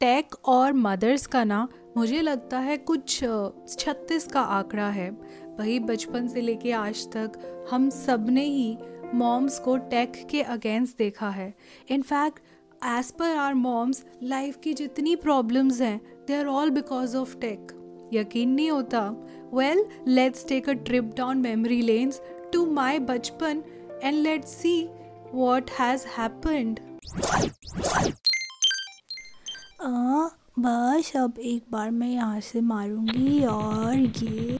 Take और mothers का ना, मुझे लगता है कुछ छत्तीस का आंकड़ा है। वही बचपन से लेके आज तक हम सबने ही मॉम्स को टेक के अगेंस्ट देखा है। In fact as per our moms life की जितनी प्रॉब्लम्स हैं they are all because of tech यकीन नहीं होता? Well let's take a trip down memory lanes to my बचपन and let's see what has happened बस अब एक बार मैं यहाँ से मारूँगी और ये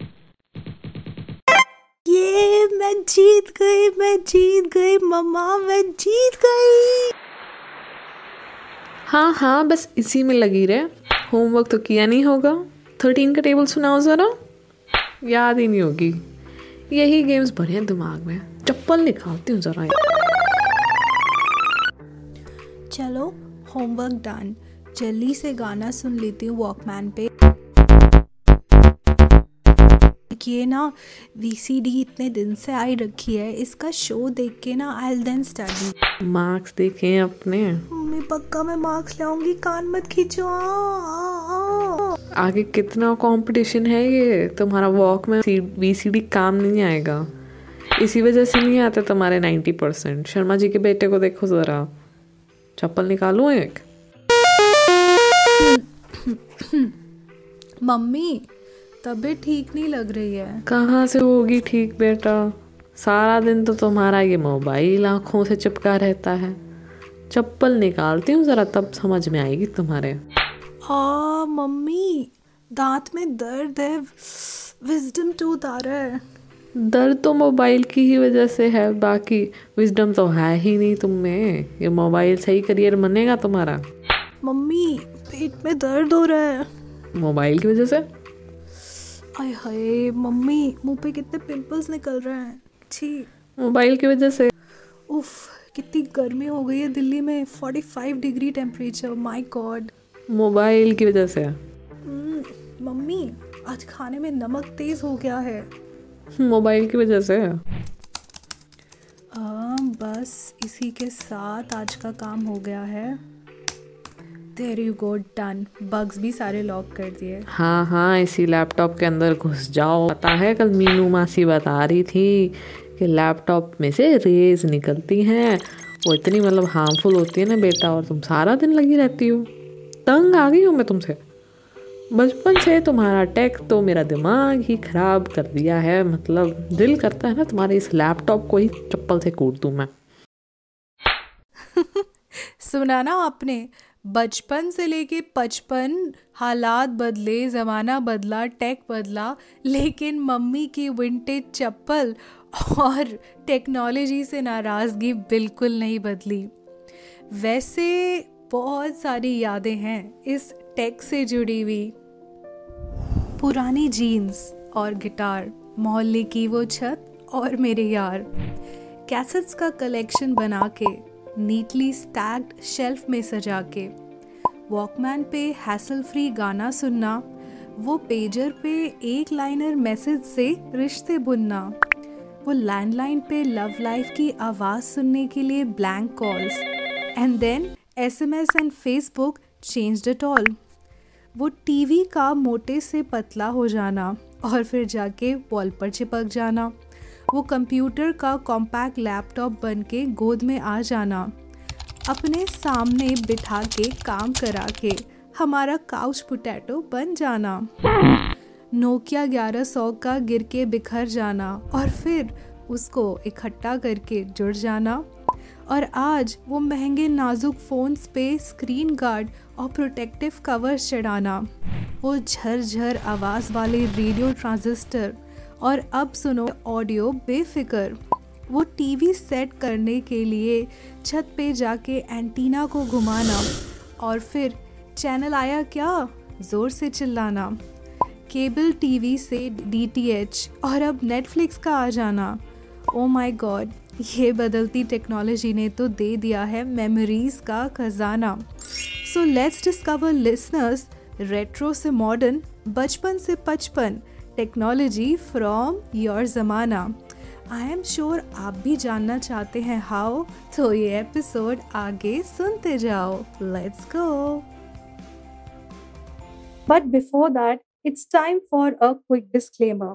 ये मैं जीत गई मैं जीत गई मम्मा मैं जीत गई। हाँ हाँ बस इसी में लगी रहे। होमवर्क तो किया नहीं होगा। थर्टीन का टेबल सुनाओ ज़रा। याद ही नहीं होगी। यही गेम्स भरे हैं दिमाग में। चप्पल निकालती हूँ ज़रा। चलो होमवर्क डन जल्दी से गाना सुन लेती हूँ वॉकमैन पे। ये ना वीसीडी इतने दिन से आई रखी है इसका शो देख के ना आई देन स्टडी मार्क्स देखे अपने। मम्मी पक्का मैं मार्क्स लाऊँगी कान मत खींचो। आगे कितना कंपटीशन है ये? तुम्हारा वॉक में वीसीडी काम नहीं आएगा। इसी वजह से नहीं आते तुम्हारे नाइन्टी परसेंट शर्मा जी के बेटे को देखो ज़रा। चप्पल निकालू एक? मम्मी तबीयत ठीक नहीं लग रही है। कहाँ से होगी ठीक बेटा? सारा दिन तो तुम्हारा ये मोबाइल आँखों से चिपका रहता है। चप्पल निकालती हूँ ज़रा तब समझ में आएगी तुम्हारे। आ मम्मी दांत में दर्द है। विजडम टूथ आ रहा है। दर्द तो मोबाइल की ही वजह से है बाकी विजडम तो है ही नहीं तुम में। ये मोबाइल सही करियर बनेगा तुम्हारा। मम्मी पेट में दर्द हो रहा है। मोबाइल की वजह से? आय हाय मम्मी मुँह पे कितने पिंपल्स निकल रहे हैं। छी। मोबाइल की वजह से। उफ कितनी गर्मी हो गई है दिल्ली में। 45 degree temperature my God mobile की वजह से। मम्मी आज खाने में नमक तेज हो गया है। मोबाइल की वजह से। आ, बस इसी के साथ आज का काम हो गया है। There you go done bugs भी सारे लॉक कर दिए. हाँ हाँ इसी लैपटॉप के अंदर घुस जाओ. पता है कल मीनू मासी बता रही थी कि लैपटॉप में से रेज निकलती हैं। वो इतनी मतलब हार्मफुल होती है ना बेटा और तुम सारा दिन लगी रहती हो। तंग आ गई हूँ मैं तुमसे। बचपन से तुम्हारा टेक तो मेरा दिमाग ही ख़राब कर दिया है। मतलब दिल करता है ना तुम्हारे इस लैपटॉप को ही चप्पल से कूट दूँ मैं। सुना ना आपने बचपन से लेके पचपन, हालात बदले, ज़माना बदला टेक बदला, लेकिन मम्मी की विंटेज चप्पल और टेक्नोलॉजी से नाराज़गी बिल्कुल नहीं बदली। वैसे बहुत सारी यादें हैं इस टेक से जुड़ी हुई। पुरानी जीन्स और गिटार मोहल्ले की वो छत और मेरे यार। कैसेट्स का कलेक्शन बना के नीटली स्टैक्ड शेल्फ में सजा के। वॉकमैन पे हैसल फ्री गाना सुनना, वो पेजर पे एक लाइनर मैसेज से रिश्ते बुनना, वो लैंडलाइन पे लव लाइफ की आवाज़ सुनने के लिए blank calls and then S M S and Facebook change it all वो टीवी का मोटे से पतला हो जाना और फिर जाके वॉल पर चिपक जाना। वो कंप्यूटर का कॉम्पैक्ट लैपटॉप बन के गोद में आ जाना। अपने सामने बिठा के काम करा के हमारा काउच पोटैटो बन जाना। नोकिया ग्यारह सौ का गिर के बिखर जाना और फिर उसको इकट्ठा करके जुड़ जाना। और आज वो महँगे नाजुक फ़ोन्स पे स्क्रीन गार्ड और प्रोटेक्टिव कवर्स चढ़ाना। वो झरझर आवाज़ वाले रेडियो ट्रांजिस्टर और अब सुनो ऑडियो बेफिक्र। वो टीवी सेट करने के लिए छत पे जाके एंटीना को घुमाना और फिर चैनल आया क्या? ज़ोर से चिल्लाना। केबल टीवी से डीटीएच और अब नेटफ्लिक्स का आ जाना। ओ माय गॉड ये बदलती टेक्नोलॉजी ने तो दे दिया है मेमोरीज का खजाना। So let's discover listeners retro से मॉडर्न बचपन से पचपन। टेक्नोलॉजी फ्रॉम योर ज़माना आई एम श्योर आप भी जानना चाहते हैं हाउ तो ये एपिसोड आगे सुनते जाओ। Let's go but before that it's time for a quick disclaimer.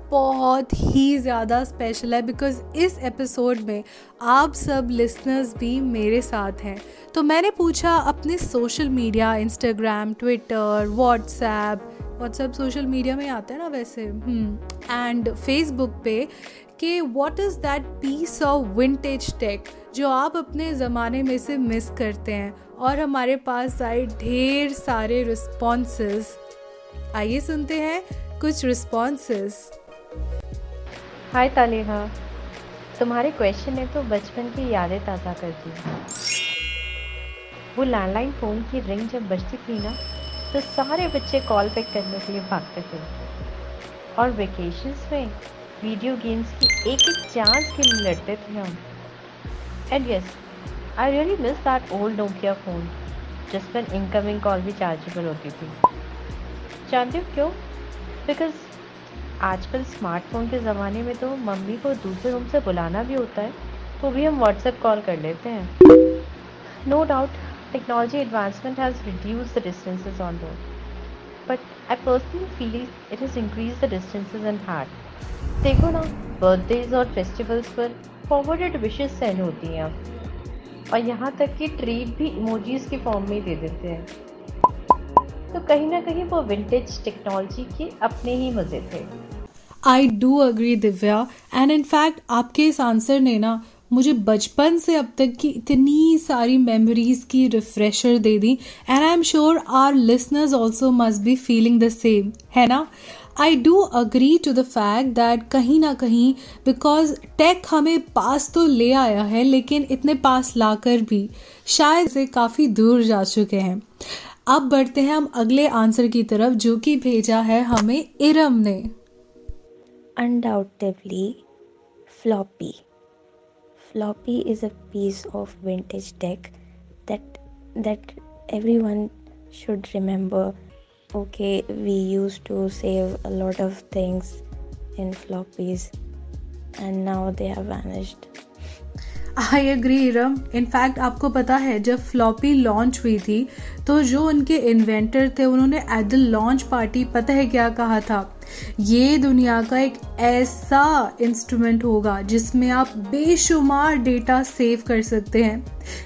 बहुत ही ज़्यादा स्पेशल है बिकॉज़ इस एपिसोड में आप सब लिसनर्स भी मेरे साथ हैं। तो मैंने पूछा अपने social media Instagram Twitter WhatsApp WhatsApp social media में आता है ना वैसे? एंड फेसबुक पे कि what is that piece of vintage tech जो आप अपने ज़माने में से मिस करते हैं? और हमारे पास आए ढेर सारे रिस्पॉन्सेस आइए सुनते हैं कुछ रिस्पॉन्सेस हाय तालिहा तुम्हारे क्वेश्चन ने तो बचपन की यादें ताज़ा कर दी। वो लैंडलाइन फ़ोन की रिंग जब बजती थी ना तो सारे बच्चे कॉल पिक करने के लिए भागते थे। और वेकेशंस में वीडियो गेम्स की एक एक चांस के लिए लड़ते थे हम। And yes I really miss that old Nokia phone जिस पर इनकमिंग कॉल भी चार्जेबल होती थी। जानते हो क्यों? बिकॉज़ आजकल स्मार्टफ़ोन के ज़माने में तो मम्मी को दूसरे रूम से बुलाना भी होता है तो भी हम व्हाट्सएप कॉल कर लेते हैं no doubt technology advancement has reduced the distances on road. But I personally feel it has increased the distances in heart. देखो ना बर्थडेज और फेस्टिवल्स पर फॉरवर्डेड विशेष सेंड होती हैं और यहाँ तक कि ट्रीट भी इमोजीज के फॉर्म में दे देते हैं तो कहीं ना कहीं वो विंटेज टेक्नोलॉजी के अपने ही मज़े थे I do agree Divya and in fact आपके इस आंसर ने ना मुझे बचपन से अब तक की इतनी सारी मेमोरीज की रिफ्रेशर दे दी। And I am sure are listeners also must be feeling the same है ना? I do agree to the fact that कहीं ना कहीं बिकॉज़ टेक हमें पास तो ले आया है, लेकिन इतने पास लाकर भी शायद से काफ़ी दूर जा चुके हैं। अब बढ़ते हैं हम अगले आंसर की तरफ़, जो कि भेजा है हमें इरम ने। Undoubtedly floppy floppy is a piece of vintage tech that that everyone should remember okay we used to save a lot of things in floppies and now they have vanished I agree Iram in fact आपको पता है जब floppy launch हुई थी तो जो उनके inventor थे उन्होंने एट द लॉन्च पार्टी पता है क्या कहा था ये दुनिया का एक ऐसा इंस्ट्रूमेंट होगा जिसमें आप बेशुमार डेटा सेव कर सकते हैं।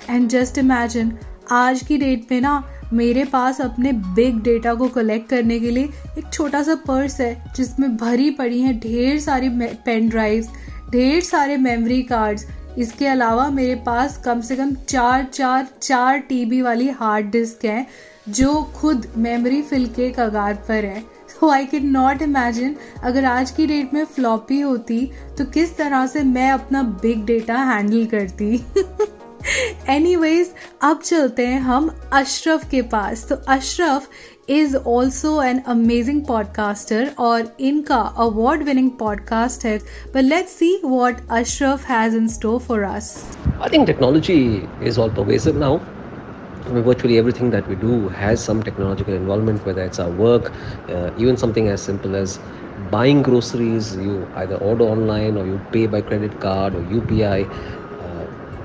एंड जस्ट इमेजिन आज की डेट में ना, मेरे पास अपने बिग डेटा को कलेक्ट करने के लिए एक छोटा सा पर्स है, जिसमें भरी पड़ी हैं ढेर सारी पेन ड्राइव्स ढेर सारे मेमोरी कार्ड्स इसके अलावा मेरे पास कम से कम चार चार चार टीबी वाली हार्ड डिस्क है, जो खुद मेमोरी फिल के कगार पर है। तो आई कैन नॉट इमेजिन अगर आज की डेट में फ्लॉपी होती तो किस तरह से मैं अपना बिग डेटा हैंडल करती? एनीवेज अब चलते हैं हम अशरफ के पास। तो Ashraf is also an amazing podcaster और इनका अवार्ड विनिंग पॉडकास्ट है। But let see what Ashraf has in store for us I think technology is all progressive now virtually everything that we do has some technological involvement, whether it's our work, uh, even something as simple as buying groceries. You either order online or you pay by credit card or UPI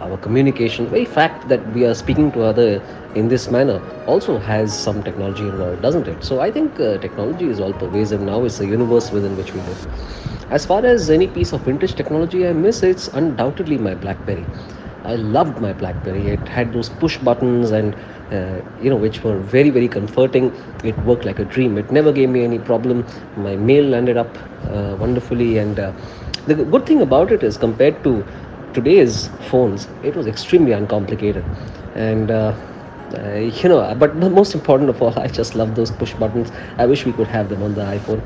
our communication, very fact that we are speaking to other in this manner also has some technology involved, doesn't it? So I think uh, technology is all pervasive now. It's a universe within which we live. As far as any piece of vintage technology I miss, it's undoubtedly my BlackBerry. I loved my BlackBerry. It had those push buttons and uh, you know, which were very, very comforting. It worked like a dream. It never gave me any problem. My mail ended up uh, wonderfully, and uh, the good thing about it is compared to today's phones, it was extremely uncomplicated, and. Uh, uh, you know, but the most important of all, I just love those push buttons. I wish we could have them on the iPhone.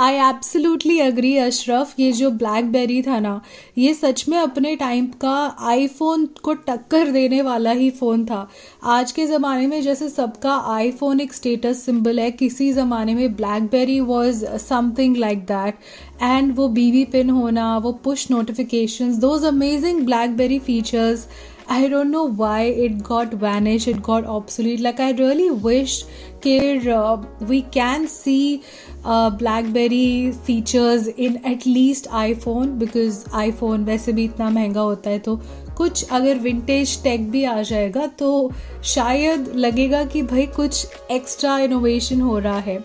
I absolutely agree Ashraf ये जो BlackBerry था ना, ये सच में अपने time का iPhone को टक्कर देने वाला ही फ़ोन था। आज के ज़माने में जैसे सबका आईफोन एक स्टेटस सिंबल है, किसी ज़माने में BlackBerry was something like that and वो बीवी पिन होना, वो push notification those amazing BlackBerry features I don't know why it got vanished, it got obsolete. Like, I really wish that uh, we can see uh, BlackBerry features in at least iPhone because iPhone वैसे भी इतना महंगा होता है तो कुछ अगर vintage tech भी आ जाएगा तो शायद लगेगा कि भाई कुछ एक्स्ट्रा इनोवेशन हो रहा है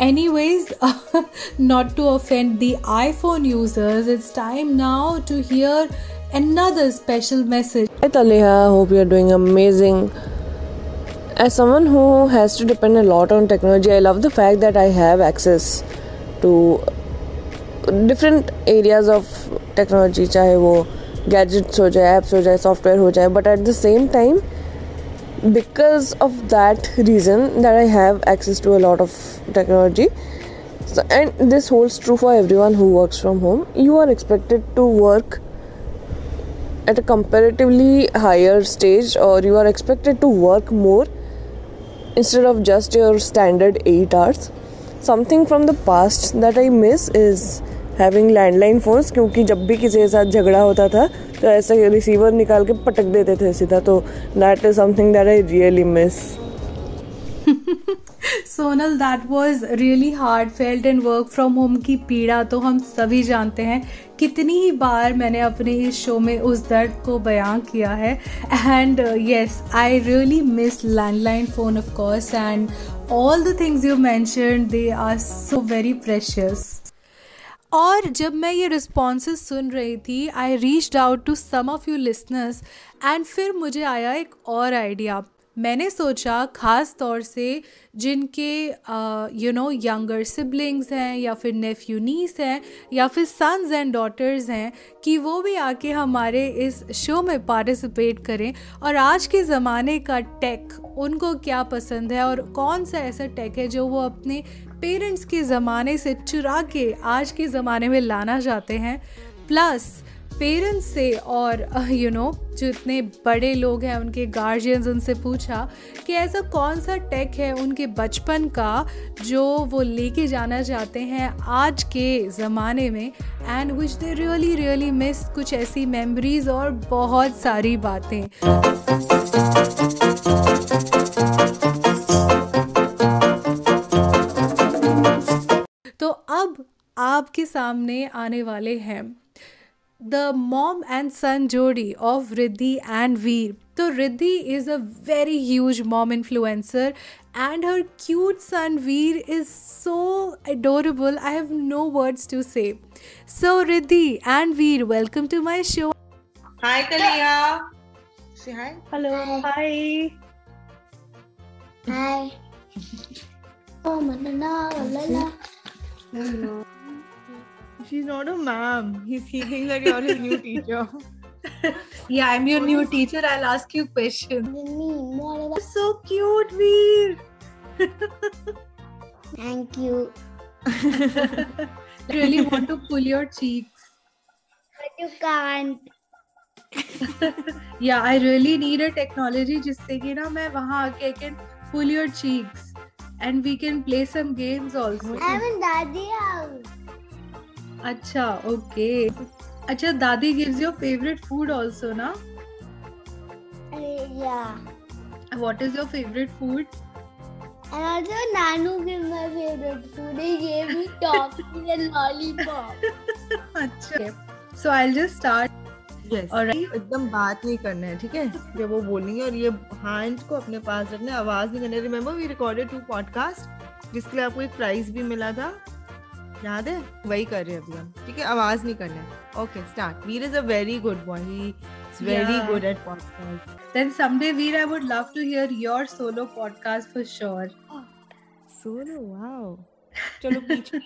Anyways, not to offend the iPhone users, it's time now to hear another special message. Hi Taliha, hope you're doing amazing. As someone who has to depend a lot on technology, I love the fact that I have access to different areas of technology, चाहे वो gadgets हो जाए apps हो जाए software हो जाए but at the same time because of that reason that I have access to a lot of technology so, and this holds true for everyone who works from home you are expected to work at a comparatively higher stage और you are expected to work more instead of just your standard eight hours something from the past that I miss is having landline phones क्योंकि जब भी किसी के साथ झगड़ा होता था तो ऐसे रिसीवर निकाल के पटक देते थे सीधा तो that is something that I really miss Sonal that was really hard felt and work from home की पीड़ा तो हम सभी जानते हैं कितनी ही बार मैंने अपने इस शो में उस दर्द को बयां किया है। And yes I really miss landline phone of course and all the things you mention they are so very precious और जब मैं ये रिस्पॉन्सेस सुन रही थी I reached out to some of you listeners and फिर मुझे आया एक और आइडिया मैंने सोचा ख़ास तौर से जिनके यू नो यंगर सिबलिंग्स हैं या फिर नेफ्यू नीस हैं या फिर सन्स एंड डॉटर्स हैं कि वो भी आके हमारे इस शो में पार्टिसिपेट करें। और आज के ज़माने का टेक उनको क्या पसंद है और कौन सा ऐसा टेक है जो वो अपने पेरेंट्स के ज़माने से चुरा के आज के ज़माने में लाना चाहते हैं? प्लस पेरेंट्स से और यू नो जो इतने बड़े लोग हैं, उनके गार्जियंस उनसे पूछा कि ऐसा कौन सा टेक है उनके बचपन का जो वो लेके जाना चाहते हैं आज के ज़माने में and which they really really miss कुछ ऐसी मेमोरीज और बहुत सारी बातें। तो अब आपके सामने आने वाले हैं। The mom and son jodi of Riddhi and Veer. So Riddhi is a very huge mom influencer and her cute son Veer is so adorable. I have no words to say. So Riddhi and Veer, welcome to my show. Hi Talia. Say hi. Hello. Hi. Hi. Oh, manana, la la. Hello. She's not a ma'am. He's, he thinks that you're his new teacher. yeah, I'm your new teacher. I'll ask you questions. You're so cute, Veer. Thank you. really want to pull your cheeks. But you can't. yeah, I really need a technology जिससे कि ना मैं वहाँ आके I can pull your cheeks and we can play some games also. I'm in daddy house. अच्छा okay अच्छा dadi gives your favourite food also ना? yeah. What is your favorite food? And also nanu gives my favorite food. He gave me toffee and lollipop. अच्छा. So i'll just start. Yes. Alright. एकदम बात नहीं करना है ठीक है? जब वो बोलेंगे और ये हैंड को अपने पास रखना आवाज़ नहीं करना remember we recorded two podcast जिसके लिए आपको एक प्राइज भी मिला था। याद है? वही कर रहे हैं अभी हम। ठीक है? आवाज़ नहीं कर रहे okay start Veer is a very good boy he is very good at podcast then someday Veer I would love to hear your solo podcast for sure solo wow चलो पीछे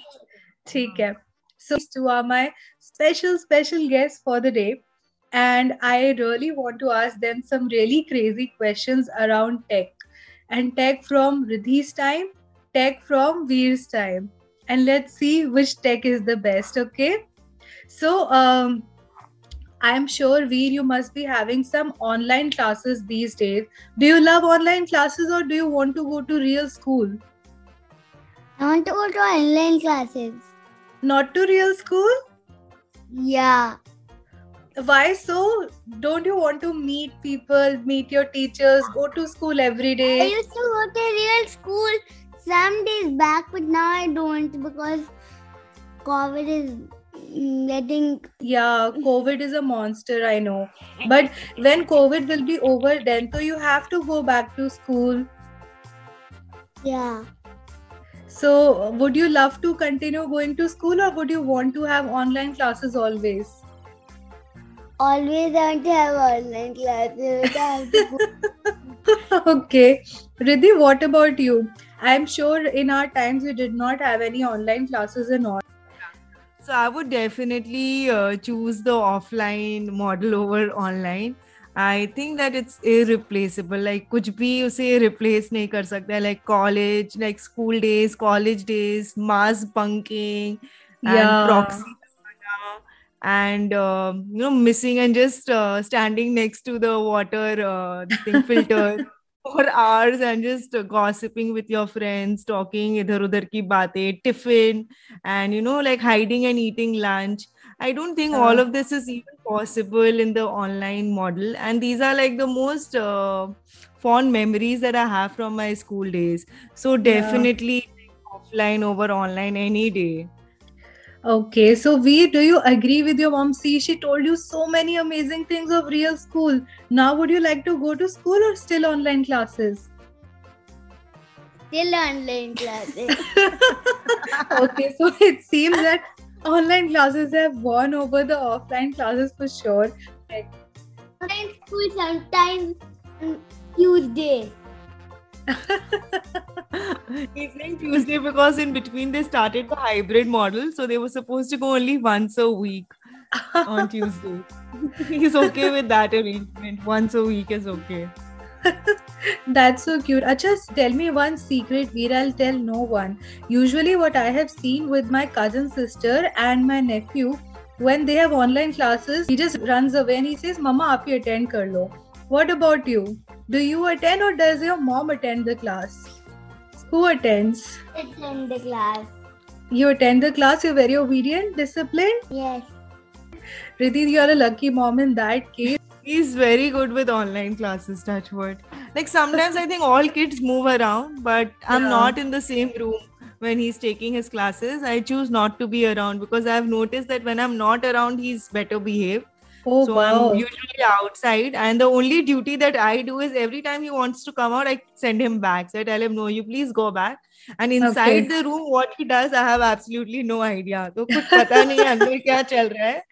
ठीक है so two are my special special guest for the day and I really want to ask them some really crazy question around tech and tech from Riddhi's time tech from Veer's time And let's see which tech is the best, okay? So, um, I'm sure Veer, you must be having some online classes these days. Do you love online classes or do you want to go to real school? I want to go to online classes. Not to real school? Yeah. Why so? Don't you want to meet people, meet your teachers, go to school every day? I used to go to real school some days back, but now I don't because COVID is getting. Yeah, COVID is a monster, I know. But when COVID will be over, then so you have to go back to school. Yeah. So, would you love to continue going to school or would you want to have online classes always? Always want to have online classes. have to okay. Riddhi, what about you? I'm sure in our times we did not have any online classes and all. So I would definitely uh, choose the offline model over online. I think that it's irreplaceable. Like कुछ भी उसे replace नहीं कर सकता है. Like college, like school days, college days, mass bunking, and Yeah. proxy करना, and um, you know missing and just uh, standing next to the water uh, this thing filter four hours and just gossiping with your friends, talking idhar udhar ki baate, tiffin, and you know, like hiding and eating lunch. I don't think all of this is even possible in the online model. And these are like the most uh, fond memories that I have from my school days. So definitely yeah. offline over online any day. Okay, so Veer, do you agree with your mom? See, she told you so many amazing things of real school. Now, would you like to go to school or still online classes? still online classes. okay, so it seems that online classes have won over the offline classes for sure. Online school sometimes on Tuesday. He's saying Tuesday because in between they started the hybrid model, so they were supposed to go only once a week on Tuesday. He's okay with that arrangement. Once a week is okay. That's so cute. Acha, tell me one secret, Veer. I'll tell no one. Usually, what I have seen with my cousin sister and my nephew, when they have online classes, he just runs away and he says, Mama, aap hi attend kar lo. What about you? Do you attend or does your mom attend the class? Who attends? Attend the class. You attend the class, you're very obedient, disciplined. Yes. Riddhi, you're a lucky mom in that case. He's very good with online classes, touch wood. Like sometimes I think all kids move around, but I'm Yeah. not in the same room when he's taking his classes. I choose not to be around because I've noticed that when I'm not around, he's better behaved. Oh, so wow. I'm usually outside, and the only duty that I do is every time he wants to come out, I send him back. So I tell him, "No, you please go back." And inside Okay. the room, what he does, I have absolutely no idea. तो कुछ पता नहीं है अंदर क्या चल रहा है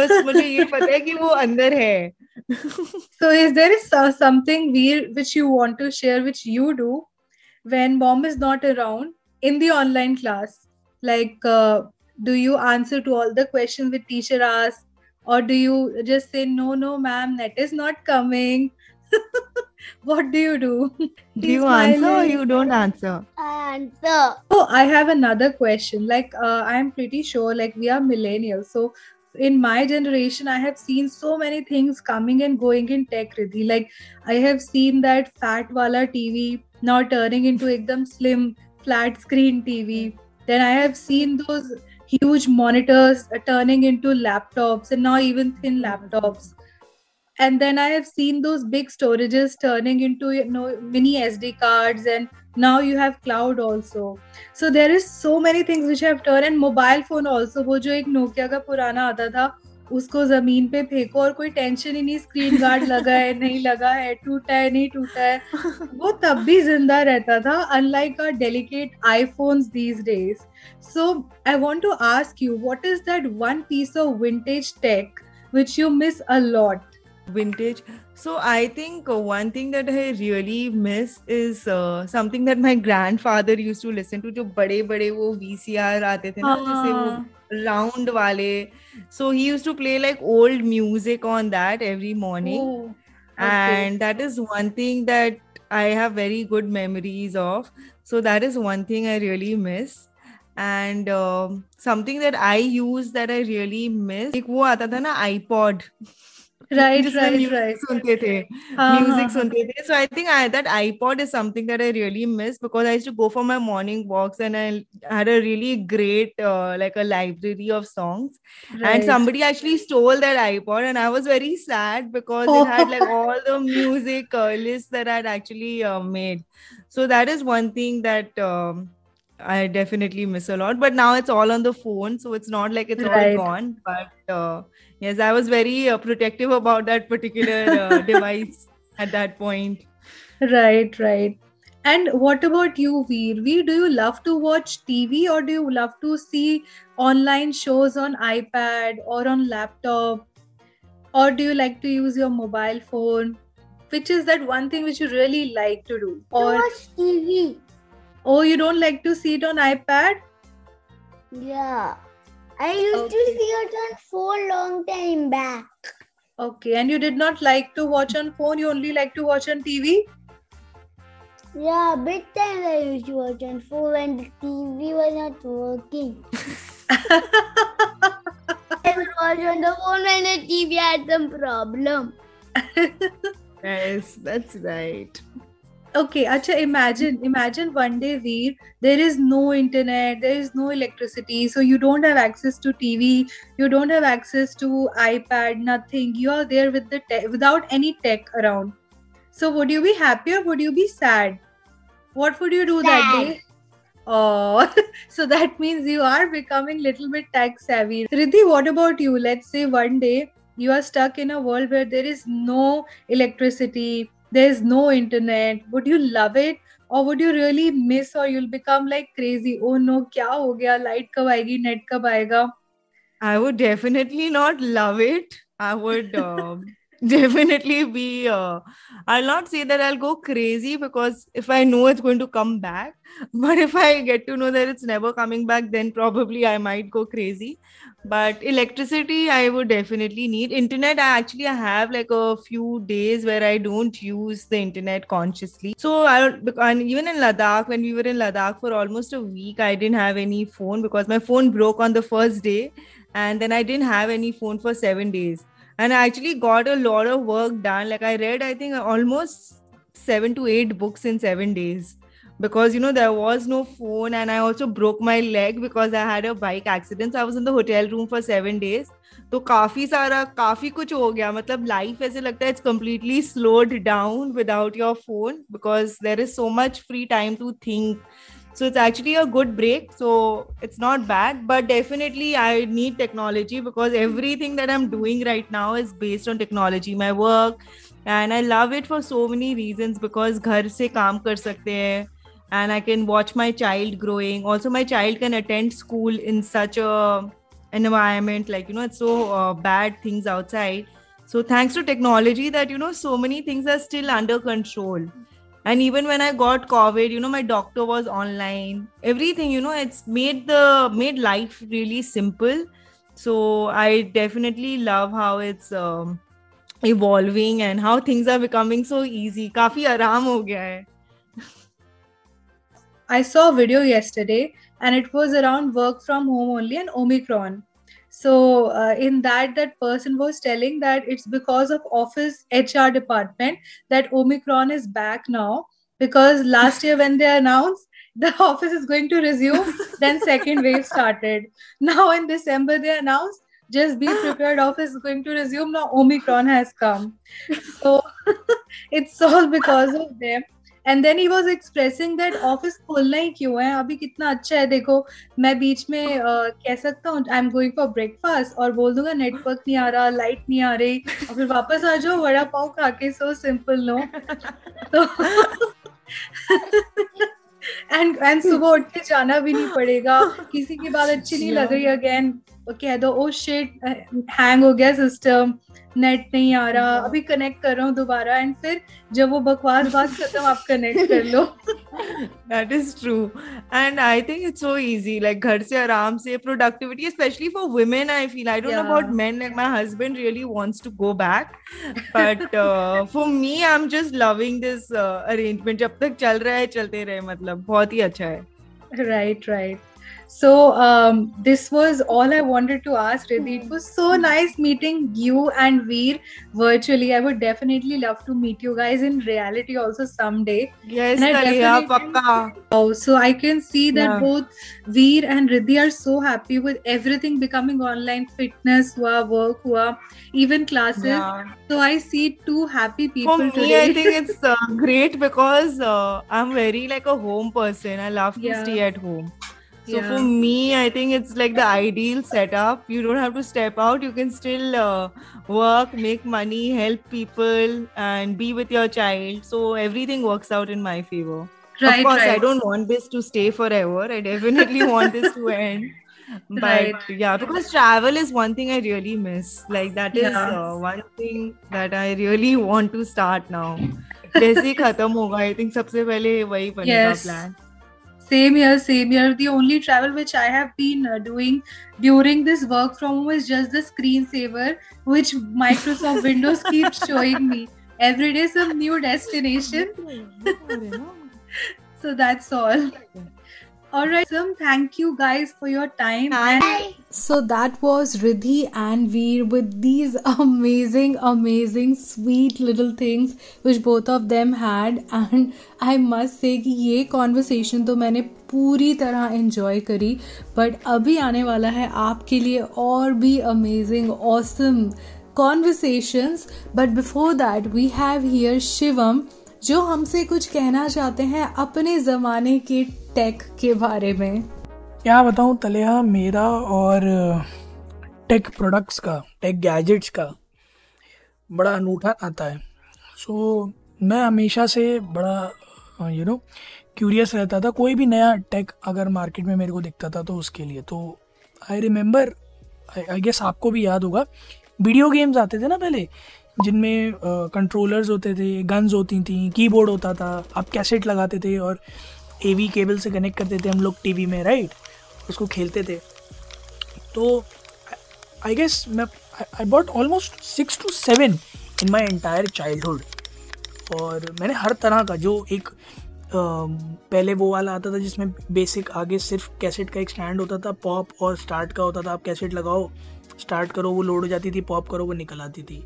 बस मुझे ये पता है कि वो अंदर है So, is there so- something weird which you want to share, which you do when mom is not around in the online class? Like, uh, do you answer to all the questions the teacher asks, Or do you just say, "No, no, ma'am, net is not coming"? what do you do? Do you answer or you don't answer? I answer. Oh, I have another question. Like, uh, I'm pretty sure, like, we are millennials. So, in my generation, I have seen so many things coming and going in tech, Riddhi. Like, I have seen that fat wala TV now turning into ekdam slim, flat screen TV. Then I have seen those huge monitors uh, turning into laptops and now even thin laptops. And then i have seen those big storages turning into you know mini sd cards and now you have cloud also. So there is so many things which have turned and mobile phone also wo jo ek nokia ka purana aata tha उसको ज़मीन पे फेंको और कोई tension ही नहीं screen guard लगा है नहीं लगा है टूटा है नहीं टूटा है। वो तब भी ज़िंदा रहता था unlike our delicate iPhone these days so I want to ask you what is that one piece of vintage tech which you miss a lot vintage so I think one thing that I really miss is something that my grandfather use to listen to जो बड़े बड़े वो V C R आते थे ना जैसे वो हाँ। round वाले so he used to play like old music on that every morning Oh, and that is one thing that i have very good memories of so that is one thing i really miss and um, something that i use that i really miss एक वो आता था ना iPod right, जिसमें right, music right. सुनते थे हाँ, music हाँ, sunte the. So I think I, that iPod is something that I really miss because I used to go for my morning walks and I had a really great uh, like a library of songs. right. And somebody actually stole that iPod and I was very sad because it had like all the music uh, lists that I'd actually uh, made. So that is one thing that um, I definitely miss a lot. But now it's all on the phone, so it's not like it's Right. all gone. But uh, yes, I was very uh, protective about that particular uh, device at that point. Right, right. And what about you, Veer? Veer, do you love to watch TV or do you love to see online shows on iPad or on laptop? Or do you like to use your mobile phone? Which is that one thing which you really like to do? To Or watch TV. oh, you don't like to see it on iPad? Yeah. I used to Okay. see it on phone long time back. Okay, and you did not like to watch on phone, you only like to watch on TV? Yeah, big time I used to watch on phone when the TV was not working. I would watch on the phone when the TV had some problem. Yes, that's right. Okay, acha, imagine, imagine one day, Veer, there is no internet, there is no electricity, so you don't have access to TV, you don't have access to iPad, nothing. You are there with the tech without any tech around. So would you be happy or would you be sad? What would you do that Sad. day? Oh, so that means you are becoming little bit tech savvy. Riddhi, what about you? Let's say one day you are stuck in a world where there is no electricity, there's no internet would you love it? Or would you really miss or you'll become like crazy? Oh no kya ho gaya? Light kab aayegi net kab aayega? I would definitely not love it. I would um, definitely be. Uh, I'll not say that I'll go crazy because if I know it's going to come back, but if I get to know that it's never coming back, then probably I might go crazy. But electricity, I would definitely need. Internet, I actually have like a few days where I don't use the internet consciously. So I and even in Ladakh, when we were in Ladakh for almost a week, I didn't have any phone because my phone broke on the first day and then I didn't have any phone for seven days And I actually got a lot of work done. Like I read, I think almost seven to eight books in seven days because you know there was no phone, and I also broke my leg because I had a bike accident. So I was in the hotel room for seven days. तो काफी सारा काफी कुछ हो गया मतलब life ऐसे लगता है it's completely slowed down without your phone because there is so much free time to think so it's actually a good break. So it's not bad but definitely i need technology because everything that i'm doing right now is based on technology my work. And i love it for so many reasons because ghar se kaam kar sakte and i can watch my child growing. Also my child can attend school in such a environment like you know it's so uh, bad things outside. So thanks to technology that you know so many things are still under control and even when i got covid you know my doctor was online everything you know it's made the made life really simple so i definitely love how it's um, evolving and how things are becoming so easy काफी आराम हो गया है I saw a video yesterday and it was around work from home only and Omicron. So uh, in that, that person was telling that it's because of office HR department that Omicron is back now because last year when they announced the office is going to resume, then second wave started. Now in December they announced just be prepared, office is going to resume. Now Omicron has come. So it's all because of them. And then he was expressing that office खोलना ही क्यों है? अभी कितना अच्छा है देखो मैं बीच में uh, कह सकता हूँ I am going for breakfast और बोल दूँगा नेटवर्क नहीं आ रहा लाइट नहीं आ रही और फिर वापस आ जाओ वड़ा पाव खा के सो सिंपल नो तो एंड एंड सुबह उठ के जाना भी नहीं पड़ेगा किसी की बात अच्छी नहीं लग रही अगेन कह दो ओ शिट हैंग हो गया सिस्टम नेट नहीं आ रहा। अभी कनेक्ट कर रहा हूँ दोबारा एंड फिर जब वो बकवास बात खत्म आप कनेक्ट कर लो। That is true and I think it's so easy like घर से आराम से productivity specially for women I feel I don't know about men like my husband really wants to go back but for me I am just loving this arrangement जब तक चल रहा है चलते रहे मतलब बहुत ही अच्छा है। Right right So um, this was all I wanted to ask, Riddhi. It was so nice meeting you and Veer virtually. I would definitely love to meet you guys in reality also someday. Yes, pakka. Oh, so I can see that yeah. both Veer and Riddhi are so happy with everything becoming online. Fitness hua, work hua, even classes. Yeah. So I see two happy people For me, today. I think it's uh, great because uh, I'm very like a home person. I love to yeah. stay at home. So yeah. for me, I think it's like the ideal setup. You don't have to step out. You can still uh, work, make money, help people, and be with your child. So everything works out in my favor. Right, of course, right. I don't want this to stay forever. I definitely want this to end. But right. yeah, because travel is one thing I really miss. Like that is yeah. uh, one thing that I really want to start now. जैसे खत्म होगा I think सबसे पहले वही बनेगा plan same here same here the only travel which i have been uh, doing during this work from home is just the screensaver which microsoft windows keeps showing me. Every day some new destination. So that's all. All right, Sam, thank you guys for your time. Bye. So that was Riddhi and Veer with these amazing, amazing, sweet little things which both of them had. And I must say कि ये conversation तो मैंने पूरी तरह enjoy करी but अभी आने वाला है आपके लिए और भी amazing, awesome conversations. But before that, we have here Shivam जो हमसे कुछ कहना चाहते हैं अपने ज़माने के टेक के बारे में क्या बताऊँ तलेहा मेरा और टेक प्रोडक्ट्स का टेक गैजेट्स का बड़ा अनूठा आता है। सो so, मैं हमेशा से बड़ा यू नो क्यूरियस रहता था। कोई भी नया टेक अगर मार्केट में मेरे को दिखता था तो उसके लिए। तो आई रिमेंबर आई गेस आपको भी याद होगा वीडियो गेम्स आते थे ना पहले जिनमें कंट्रोलर्स uh, होते थे गन्स होती थी कीबोर्ड होता था आप कैसेट लगाते थे और एवी केबल से कनेक्ट करते थे हम लोग टीवी में राइट उसको खेलते थे। तो आई गेस मैं I bought almost six to seven in my entire childhood और मैंने हर तरह का जो एक पहले वो वाला आता था जिसमें बेसिक आगे सिर्फ़ कैसेट का एक स्टैंड होता था पॉप और स्टार्ट का होता था, आप कैसेट लगाओ स्टार्ट करो, वो लोड हो जाती थी पॉप करो, वो निकल आती थी।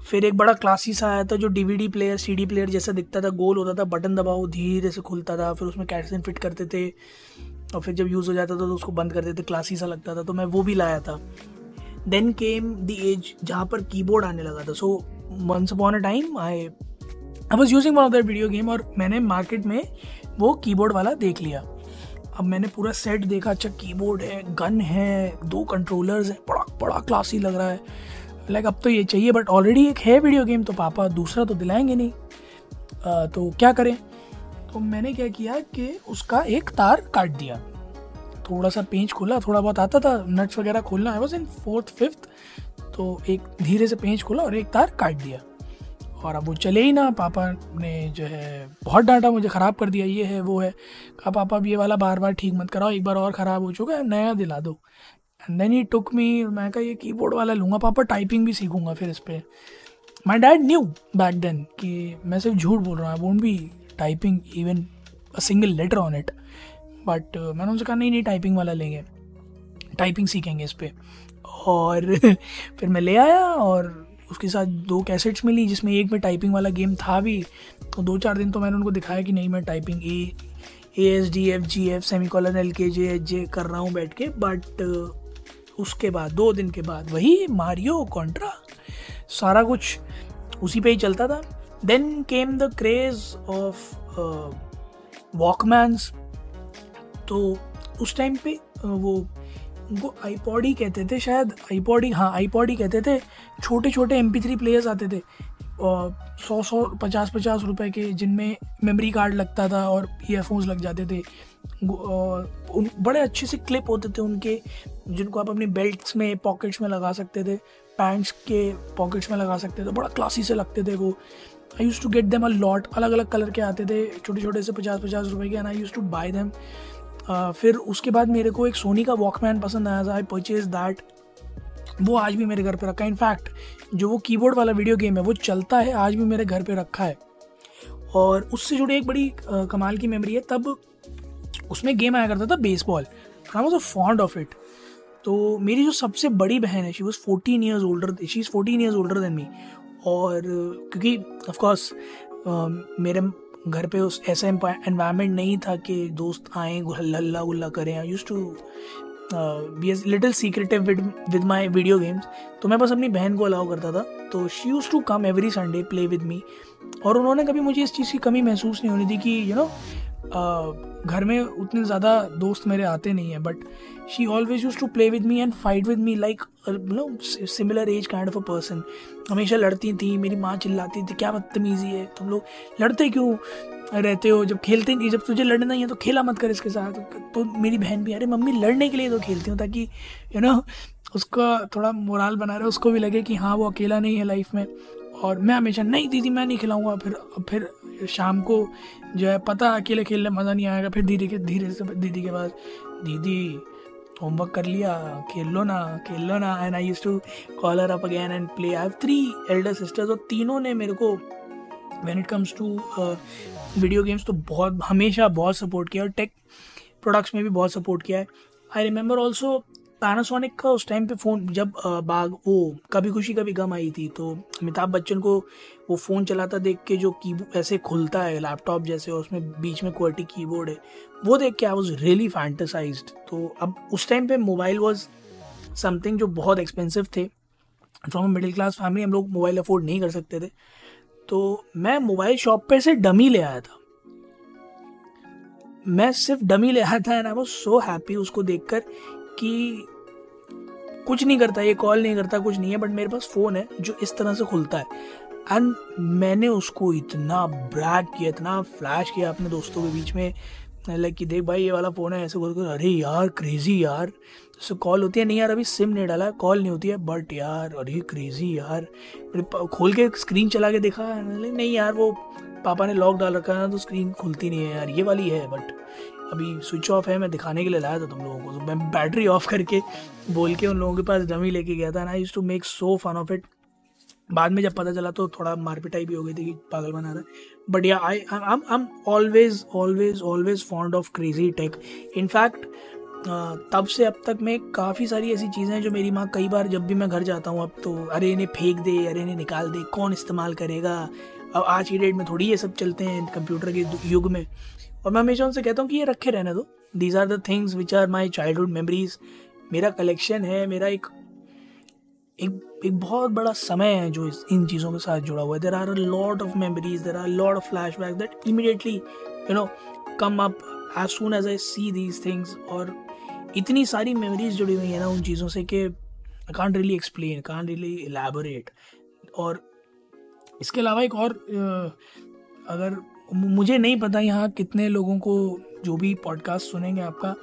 फिर एक बड़ा क्लासी सा आया था जो डीवीडी प्लेयर सीडी प्लेयर जैसा दिखता था, गोल होता था बटन दबाओ, धीरे से खुलता था, फिर उसमें कैटसन फिट करते थे। और फिर जब यूज़ हो जाता था तो उसको बंद कर देते क्लासी सा लगता था तो मैं वो भी लाया था। देन केम द एज जहाँ पर कीबोर्ड आने लगा था। So once upon a time I I was using one of that video game और मैंने मार्केट में वो कीबोर्ड वाला देख लिया। अब मैंने पूरा सेट देखा अच्छा कीबोर्ड है गन है दो कंट्रोलर्स हैं बड़ा बड़ा क्लासी लग रहा है। लाइक like, अब तो ये चाहिए बट ऑलरेडी एक है वीडियो गेम तो पापा दूसरा तो दिलाएँगे नहीं। आ, तो क्या करें? तो मैंने क्या किया कि उसका एक तार काट दिया। थोड़ा सा पेंच खोला, थोड़ा बहुत आता था नट्स वगैरह खोलना है, बस इन फोर्थ फिफ्थ तो एक धीरे से पेंच खोला और एक तार काट दिया। और अब वो चले ही ना, पापा ने जो है, बहुत डांटा मुझे, ख़राब कर दिया, ये है, वो है। कहा, पापा, अब ये वाला बार बार ठीक मत कराओ, एक बार और ख़राब हो चुका है, नया दिला दो। And then he took me मैं कहा, ये कीबोर्ड वाला लूँगा, पापा टाइपिंग भी सीखूँगा फिर इस पर my dad knew back then कि मैं सिर्फ़ झूठ बोल रहा हूँ won't be typing even a single letter on it but मैंने उनसे कहा, नहीं नहीं टाइपिंग वाला लेंगे। टाइपिंग सीखेंगे इस पर और फिर मैं ले आया और उसके साथ दो कैसेट्स मिली जिसमें एक में टाइपिंग वाला गेम था भी। तो दो चार दिन तो मैंने उनको दिखाया कि नहीं, मैं typing A A S D F G F semicolon L K J H जे कर रहा हूँ बैठ के। बट उसके बाद, दो दिन के बाद वही मारियो कॉन्ट्रा सारा कुछ उसी पे ही चलता था। Then came the craze of walkmans तो उस टाइम पे uh, वो उनको आईपॉड ही कहते थे शायद आईपॉड ही हाँ आईपॉड ही कहते थे। छोटे छोटे एम पी थ्री प्लेयर्स आते थे। सौ सौ पचास पचास रुपए के जिनमें मेमोरी कार्ड लगता था और ईयरफोन्स लग जाते थे। उन बड़े अच्छे से क्लिप होते थे उनके जिनको आप अपनी बेल्ट्स में पॉकेट्स में लगा सकते थे। पैंट्स के पॉकेट्स में लगा सकते थे। बड़ा क्लासी से लगते थे वो। I use to get them a lot अलग अलग कलर के आते थे छोटे छोटे से पचास पचास रुपए के and I use to buy them फिर उसके बाद मेरे को एक सोनी का वॉकमैन पसंद आया था आई परचेज दैट वो आज भी मेरे घर पे रखा है। इनफैक्ट जो वो कीबोर्ड वाला वीडियो गेम है, वो चलता है, आज भी मेरे घर पे रखा है। और उससे जुड़ी एक बड़ी कमाल की मेमोरी है। तब उसमें गेम आया करता था baseball I was a fond of it तो मेरी जो सबसे बड़ी बहन है she was fourteen years older she is fourteen years older than me और क्योंकि ऑफकोर्स मेरे घर पे उस ऐसा एनवायरनमेंट नहीं था कि दोस्त आए हल्ला गुल्ला करें। I use to be as little secretive with with my video games तो मैं बस अपनी बहन को अलाउ करता था। तो she use to come every Sunday play with me और उन्होंने कभी मुझे इस चीज़ की कमी महसूस नहीं होनी थी कि यू you नो know, घर में उतने ज़्यादा दोस्त मेरे आते नहीं हैं but she always use to play with me and fight with me like no similar age kind of a person हमेशा लड़ती थी, मेरी माँ चिल्लाती थी, क्या बदतमीजी है, तुम लोग लड़ते क्यों रहते हो? जब खेलते नहीं, जब तुझे लड़ना ही है तो खेला मत कर इसके साथ। तो मेरी बहन भी, अरे मम्मी, लड़ने के लिए तो खेलती हूँ ताकि यू नो उसका थोड़ा मोराल बना रहे, उसको भी लगे कि हाँ वो अकेला नहीं है लाइफ में। और मैं हमेशा नहीं दीदी मैं नहीं खिलाऊँगा, फिर फिर शाम को जो है, पता अकेले खेलने मज़ा नहीं आएगा। फिर दीदी के, धीरे से, दीदी के पास, दीदी होमवर्क कर लिया, खेल लो ना, खेल लो ना and I use to call her up again and play I have three elder sisters और तीनों ने मेरे को when it comes to video games तो बहुत, हमेशा बहुत सपोर्ट किया और टेक प्रोडक्ट्स में भी बहुत सपोर्ट किया है। आई रिमेंबर ऑल्सो पैनासोनिक का उस टाइम पे फ़ोन जब बाग, वो कभी खुशी, कभी गम आई थी तो अमिताभ बच्चन को वो फ़ोन चलाता देख के जो की ऐसे खुलता है लैपटॉप जैसे, और उसमें बीच में क्वालिटी कीबोर्ड है, वो देख के आई वॉज़ रियली फैंटेसाइज तो अब उस टाइम पे मोबाइल वॉज़ समथिंग जो बहुत एक्सपेंसिव थे. फ्रॉम मिडिल क्लास फैमिली हम लोग मोबाइल अफोर्ड नहीं कर सकते थे. तो मैं मोबाइल शॉप पे से डमी ले आया था. मैं सिर्फ़ डमी ले आया था and I was so happy उसको देखकर कि कुछ नहीं करता, ये कॉल नहीं करता, कुछ नहीं है बट मेरे पास फ़ोन है जो इस तरह से खुलता है. एंड मैंने उसको इतना ब्रैक किया, इतना फ्लैश किया अपने दोस्तों के बीच में लाइक कि देख भाई ये वाला फ़ोन है, ऐसे बोल कर अरे यार क्रेजी यार। जैसे कॉल होती है, नहीं यार, अभी सिम नहीं डाला कॉल नहीं होती है बट यार, अरे क्रेजी यार। खोल के स्क्रीन चला के देखा नहीं यार, वो पापा ने लॉक डाल रखा है ना तो स्क्रीन खुलती नहीं है यार, ये वाली है बट अभी स्विच ऑफ़ है, मैं दिखाने के लिए लाया था तुम लोगों को। तो मैं बैटरी ऑफ़ करके बोल के उन लोगों के पास डमी लेके गया था ना use to make so fun of it बाद में जब पता चला तो थोड़ा मारपिटाई भी हो गई थी कि पागल बना रहा है। But yeah I I am always always always fond of crazy tech in fact तब से अब तक में काफ़ी सारी ऐसी चीज़ें हैं जो मेरी माँ कई बार जब भी मैं घर जाता हूँ अब तो अरे इन्हें फेंक दे, अरे इन्हें निकाल दे, कौन इस्तेमाल करेगा? अब आज की डेट में थोड़ी ये सब चलते हैं कंप्यूटर के युग में। और मैं हमेशा उनसे कहता हूँ कि ये रखे रहने दो। These are the things which are my childhood memories मेरा कलेक्शन है, मेरा एक एक एक बहुत बड़ा समय है जो इस, इन चीज़ों के साथ जुड़ा हुआ है। There are a lot of memories there are lot of flashback that immediately you know come up as soon as I see these things और इतनी सारी मेमोरीज जुड़ी हुई है ना उन चीज़ों से कि I can't really explain can't really elaborate और इसके अलावा एक और अगर मुझे नहीं पता यहाँ कितने लोगों को जो भी पॉडकास्ट सुनेंगे आपका,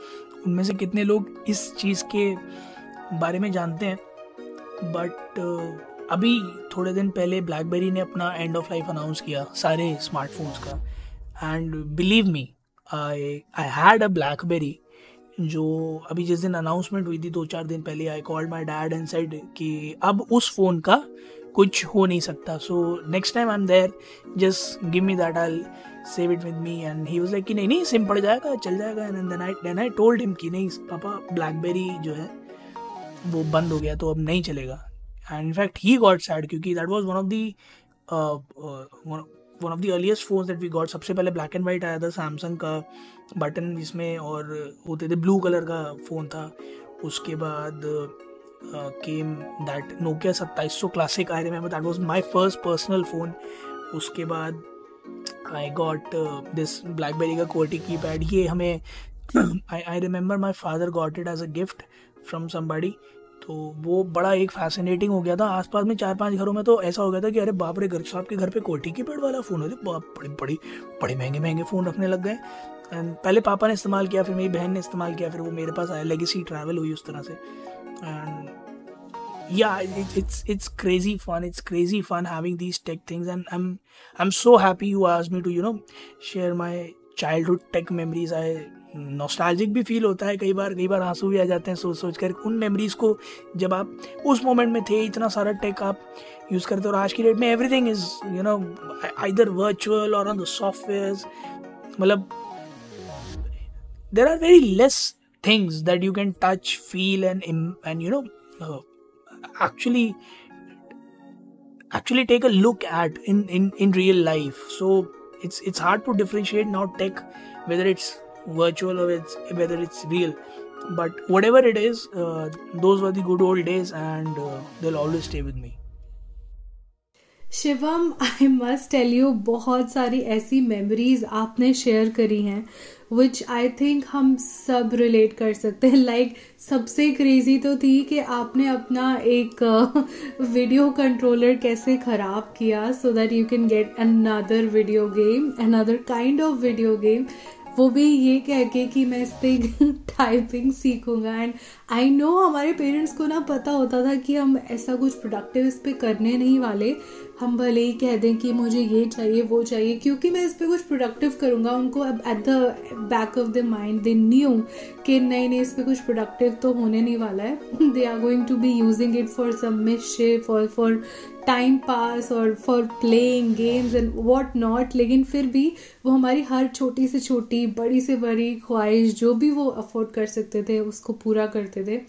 उनमें से कितने लोग इस चीज़ के बारे में जानते हैं। बट अभी थोड़े दिन पहले ब्लैकबेरी ने अपना एंड ऑफ़ लाइफ अनाउंस किया सारे स्मार्टफोन्स का। And believe me I I had a BlackBerry जो अभी जिस दिन अनाउंसमेंट हुई थी, दो चार दिन पहले I called my dad and said कि अब उस फ़ोन का कुछ हो नहीं सकता। So next time I am there just give me that I save it with me and he was like कि नहीं नहीं, सिम पड़ जाएगा, चल जाएगा। And then I told him कि नहीं, पापा ब्लैकबेरी जो है वो बंद हो गया तो अब नहीं चलेगा। And in fact he got sad क्योंकि that was one of the one of the earliest phone that we got सबसे पहले ब्लैक एंड वाइट आया था सैमसंग का बटन जिसमें और होते थे ब्लू कलर का फ़ोन था। उसके बाद केम दैट नोकिया सत्ताईस सौ classic I remember that was my first personal phone उसके बाद आई गॉट दिस ब्लैकबेरी का कोटी की पैड ये हमें I I remember my father got it as a gift from somebody तो वो बड़ा एक फैसिनेटिंग हो गया था। आसपास में चार पाँच घरों में तो ऐसा हो गया था कि अरे बाप रे घर साहब के घर पे कोटी की पैड वाला फ़ोन होते बड़े बड़ी बड़े महँगे महँगे फ़ोन रखने लग गए। एंड पहले पापा ने इस्तेमाल किया फिर मेरी बहन ने इस्तेमाल किया फिर वो मेरे पास आया। लेगेसी ट्रैवल हुई उस तरह से। And yeah it, it's it's crazy fun it's crazy fun having these tech things and i'm i'm so happy you asked me to you know share my childhood tech memories. I nostalgic भी feel होता है, कई बार कई बार आँसू भी आ जाते हैं सोच सोच कर। उन मेमोरीज को जब आप उस मोमेंट में थे, इतना सारा टेक आप यूज़ करते हो और आज की डेट में everything is you know either virtual और ऑन द सॉफ्टवेयर मतलब there are very less things that you can touch feel and and you know actually actually take a look at in in in real life so it's it's hard to differentiate not tech whether it's virtual or it's whether it's real. But whatever it is uh, those were the good old days and uh, they'll always stay with me. Shivam I must tell you बहुत सारी ऐसी memories आपने share करी हैं विच I think हम सब relate कर सकते हैं. लाइक like, सबसे क्रेजी तो थी कि आपने अपना एक वीडियो uh, कंट्रोलर कैसे ख़राब किया so that you can get another video game another kind of video game वो भी ये कह के कि मैं इस पर टाइपिंग सीखूँगा। एंड आई नो हमारे पेरेंट्स को ना पता होता था कि हम ऐसा कुछ प्रोडक्टिव इस पर करने नहीं वाले। हम भले ही कह दें कि मुझे ये चाहिए, वो चाहिए, क्योंकि मैं इस पर कुछ प्रोडक्टिव करूँगा। उनको अब at the back of the mind they knew कि नहीं नहीं, इस पर कुछ प्रोडक्टिव तो होने नहीं वाला है। They are going to be using it for some mischief और फॉर टाइम पास और for playing games and what not लेकिन फिर भी वो हमारी हर छोटी से छोटी, बड़ी से बड़ी ख्वाहिश, जो भी वो अफोर्ड कर सकते थे, उसको पूरा करते थे।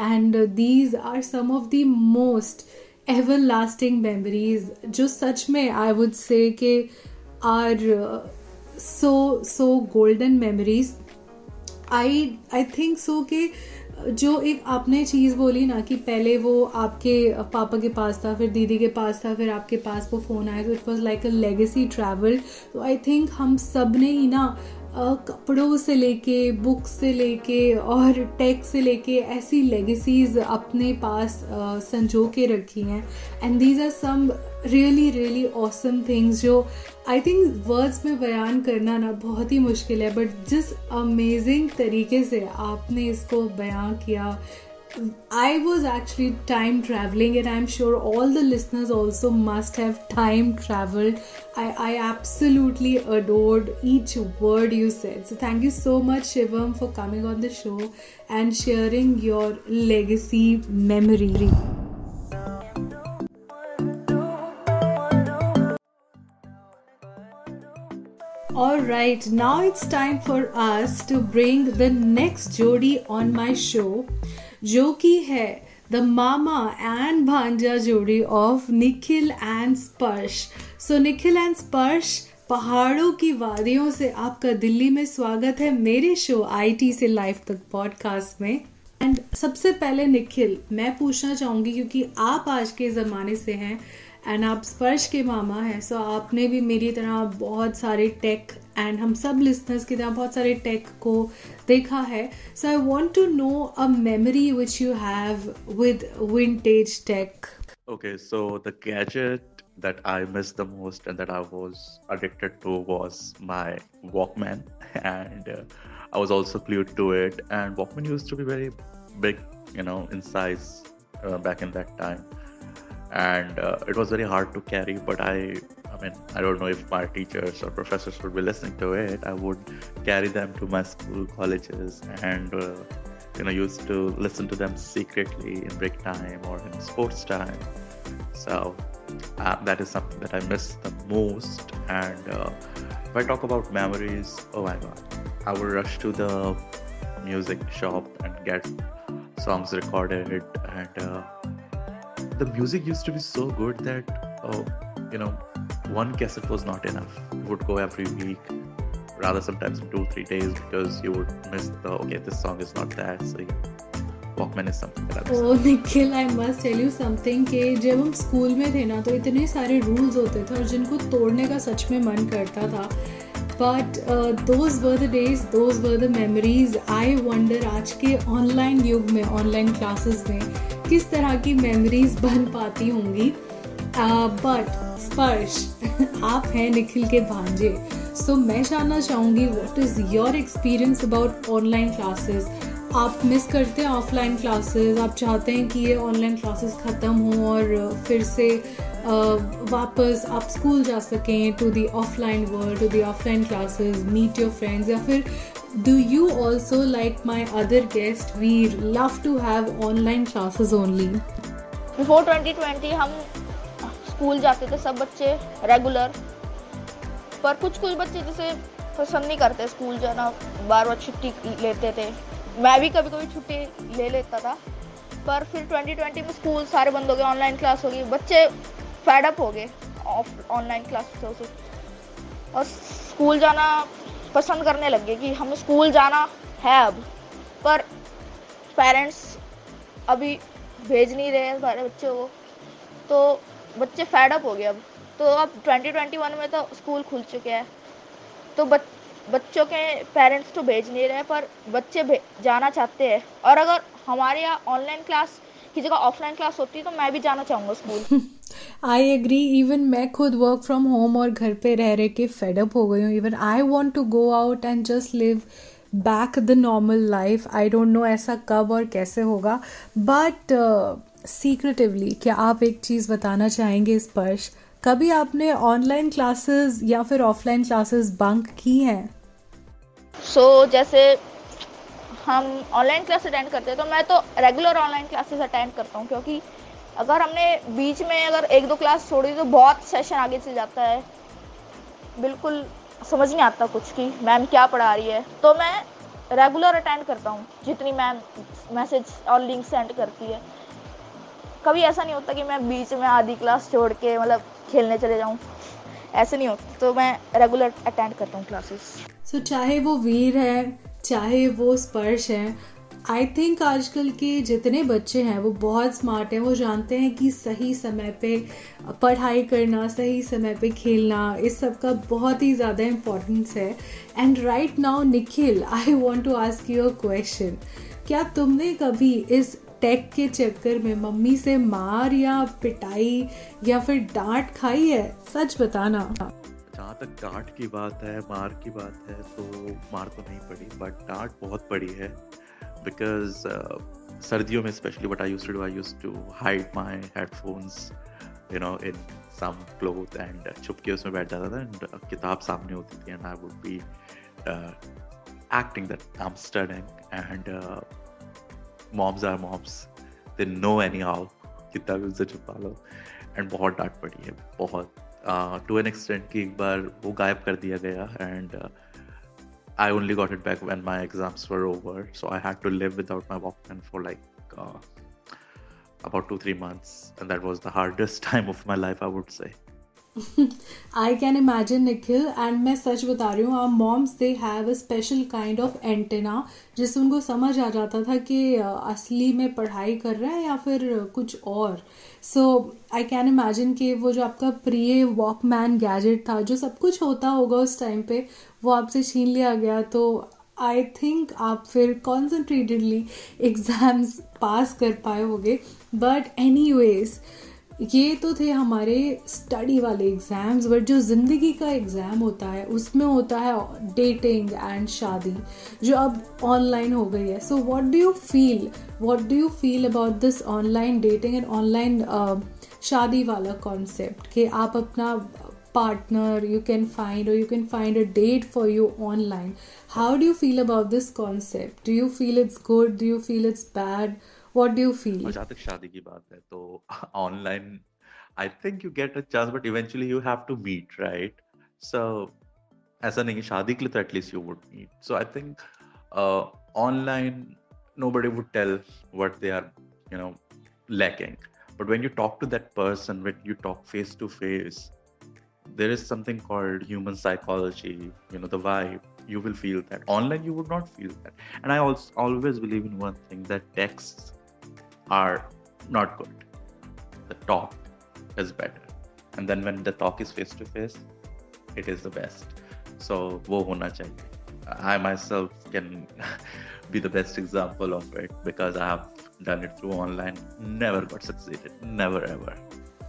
And these are some of the most ever lasting memories जो सच में आई वुड से के are so so golden memories I I think so के जो एक आपने चीज़ बोली ना कि पहले वो आपके पापा के पास था, फिर दीदी के पास था, फिर आपके पास वो फ़ोन आया तो it was like a legacy travel तो आई थिंक हम सबने ही ना कपड़ों से लेके बुक से लेके और टेक से लेके ऐसी लेगेसीज अपने पास संजो के रखी हैं। And these are some really really awesome things जो आई थिंक वर्ड्स में बयान करना ना बहुत ही मुश्किल है बट जिस अमेजिंग तरीके से आपने इसको बयां किया I was actually time traveling, and I'm sure all the listeners also must have time traveled. I, I absolutely adored each word you said. So, thank you so much, Shivam, for coming on the show and sharing your legacy memory. Alright, now it's time for us to bring the next Jodi on my show. जो कि है the mama and bhanja जोड़ी of Nikhil and Sparsh so Nikhil and Sparsh पहाड़ों की वादियों से आपका दिल्ली में स्वागत है मेरे शो आईटी से लाइव तक पॉडकास्ट में। एंड सबसे पहले निखिल मैं पूछना चाहूँगी क्योंकि आप आज के ज़माने से हैं एंड आप स्पर्श के मामा हैं सो आपने भी मेरी तरह बहुत सारे टेक एंड हम सब लिसनर्स की तरह बहुत सारे टेक को देखा है so I want to know a memory which you have with vintage tech Okay, so the gadget that I miss the most and that I was addicted to was my Walkman, and uh, I was also glued to it. And Walkman used to be very big, you know, in size uh, back in that time and uh, it was very hard to carry but i i mean i don't know if my teachers or professors would be listening to it. I would carry them to my school colleges and uh, you know used to listen to them secretly in break time or in sports time. So uh, that is something that i miss the most. And uh, if i talk about memories oh my god i would rush to the music shop and get songs recorded and uh, the music used to be so good that oh, you know one cassette was not enough you would go every week rather sometimes two three days because you would miss the okay this song is not so that. Oh, something कि जब हम school में थे ना तो इतने सारे rules होते थे और जिनको तोड़ने का सच में मन करता था but those were the days those were I wonder आज के ऑनलाइन युग में ऑनलाइन क्लासेस में किस तरह की मेमोरीज बन पाती होंगी? बट स्पर्श आप हैं निखिल के भांजे। सो so, मैं जानना चाहूँगी what is your experience about online classes आप मिस करते हैं ऑफलाइन क्लासेस आप चाहते हैं कि ये ऑनलाइन क्लासेस ख़त्म हों और फिर से वापस आप स्कूल जा सकें to the offline world to the offline classes meet your friends या फिर do you also like my other guest? We love to have online classes only. Before 2020 हम स्कूल जाते थे, सब बच्चे रेगुलर पर कुछ कुछ बच्चे जैसे पसंद नहीं करते स्कूल जाना, बार बार छुट्टी लेते थे। मैं भी कभी कभी छुट्टी ले लेता था। पर फिर 2020 में स्कूल सारे बंद हो गए ऑनलाइन क्लास हो गई। बच्चे फेडअप हो गए ऑनलाइन क्लास से। और स्कूल जाना पसंद करने लग गए कि हमें स्कूल जाना है अब पर पेरेंट्स अभी भेज नहीं रहे हैं सारे बच्चों को। तो बच्चे फेडअप हो गए अब। तो अब 2021 में तो स्कूल खुल चुके हैं। तो बच, बच्चों के पेरेंट्स तो भेज नहीं रहे पर बच्चे जाना चाहते हैं। और अगर हमारे यहाँ ऑनलाइन क्लास की जगह ऑफलाइन क्लास होती तो मैं भी जाना चाहूँगा स्कूल आई एग्री इवन मैं खुद वर्क फ्रॉम होम और घर पे रह रहे के फेडअप हो गई हूँ. Even I want to go out and just live back the normal life I don't know ऐसा कब और कैसे होगा. बट सीक्रेटिवली uh, क्या आप एक चीज़ बताना चाहेंगे स्पर्श कभी आपने ऑनलाइन क्लासेस या फिर ऑफलाइन क्लासेस बंक की हैं? सो so, जैसे हम ऑनलाइन क्लास अटेंड करते हैं तो मैं तो रेगुलर ऑनलाइन क्लासेस अटेंड करता हूँ क्योंकि अगर हमने बीच में अगर एक दो क्लास छोड़ी तो बहुत सेशन आगे चल जाता है। बिल्कुल समझ नहीं आता कुछ कि मैम क्या पढ़ा रही है। तो मैं रेगुलर अटेंड करता हूँ जितनी मैम मैसेज और लिंक सेंड करती है। कभी ऐसा नहीं होता कि मैं बीच में आधी क्लास छोड़ के मतलब खेलने चले जाऊँ। ऐसे नहीं होता तो मैं रेगुलर अटेंड करता हूँ क्लासेस सो so, चाहे वो वीर है चाहे वो स्पर्श है आई थिंक आजकल के जितने बच्चे हैं, वो बहुत स्मार्ट हैं। वो जानते हैं कि सही समय पे पढ़ाई करना, सही समय पे खेलना, इस सब का बहुत ही ज़्यादा इम्पोर्टेंस है। And right now Nikhil I want to ask you a question क्या तुमने कभी इस टेक के चक्कर में मम्मी से मार या पिटाई या फिर डांट खाई है? सच बताना। जहाँ तक डांट की बात है मार की बात है तो मार तो नहीं पड़ी बट डांट बहुत पड़ी है बिकॉज़ uh, सर्दियों में specially but I to I use to hide my headphones you know in some cloth and छुप के उसमें बैठ जाता था एंड किताब सामने होती थी and I would be acting that I am studying and moms are moms they know anyhow कितना भी उनसे छुपा लो. एंड बहुत डांट पड़ी है बहुत। टू एन एक्सटेंट कि एक बार वो गायब कर दिया गया and I only got it back when my exams were over, so I had to live without my Walkman for like uh, about two three months, and that was the hardest time of my life, I would say. I can imagine Nikhil and मैं सच बता रही हूँ moms they have a special kind of antenna जिससे उनको समझ आ जाता था कि असली में पढ़ाई कर रहे हैं या फिर कुछ और सो आई कैन इमेजिन कि वो जो आपका प्रिय वॉकमैन गैजेट था, जो सब कुछ होता होगा उस टाइम पे, वो आपसे छीन लिया गया। तो आई थिंक आप फिर कॉन्सेंट्रेटेडली एग्ज़ाम्स पास कर पाए होगे। बट एनी वेज़ ये तो थे हमारे स्टडी वाले एग्ज़ाम्स बट जो ज़िंदगी का एग्ज़ाम होता है, उसमें होता है डेटिंग एंड शादी, जो अब ऑनलाइन हो गई है। So what do you feel what do you feel about this online dating and online शादी वाला कॉन्सेप्ट कि आप अपना पार्टनर यू कैन फाइंड और you can find a date for you online how do you feel about this concept do you feel it's good do you feel it's bad what do you feel शादी की बात है तो online I think you get a chance but eventually you have to meet right so ऐसा नहीं है शादी के लिए तो at least you would meet so I think online nobody would tell what they are you know lacking but when you talk to that person when you talk face to face there is something called human psychology you know the vibe you will feel that online you would not feel that and i also always believe in one thing that texts are not good. The talk is better. And then when the talk is face to face, it is the best. So wo hona chahiye. I myself can be the best example of it because I have done it through online. Never got succeeded. Never ever.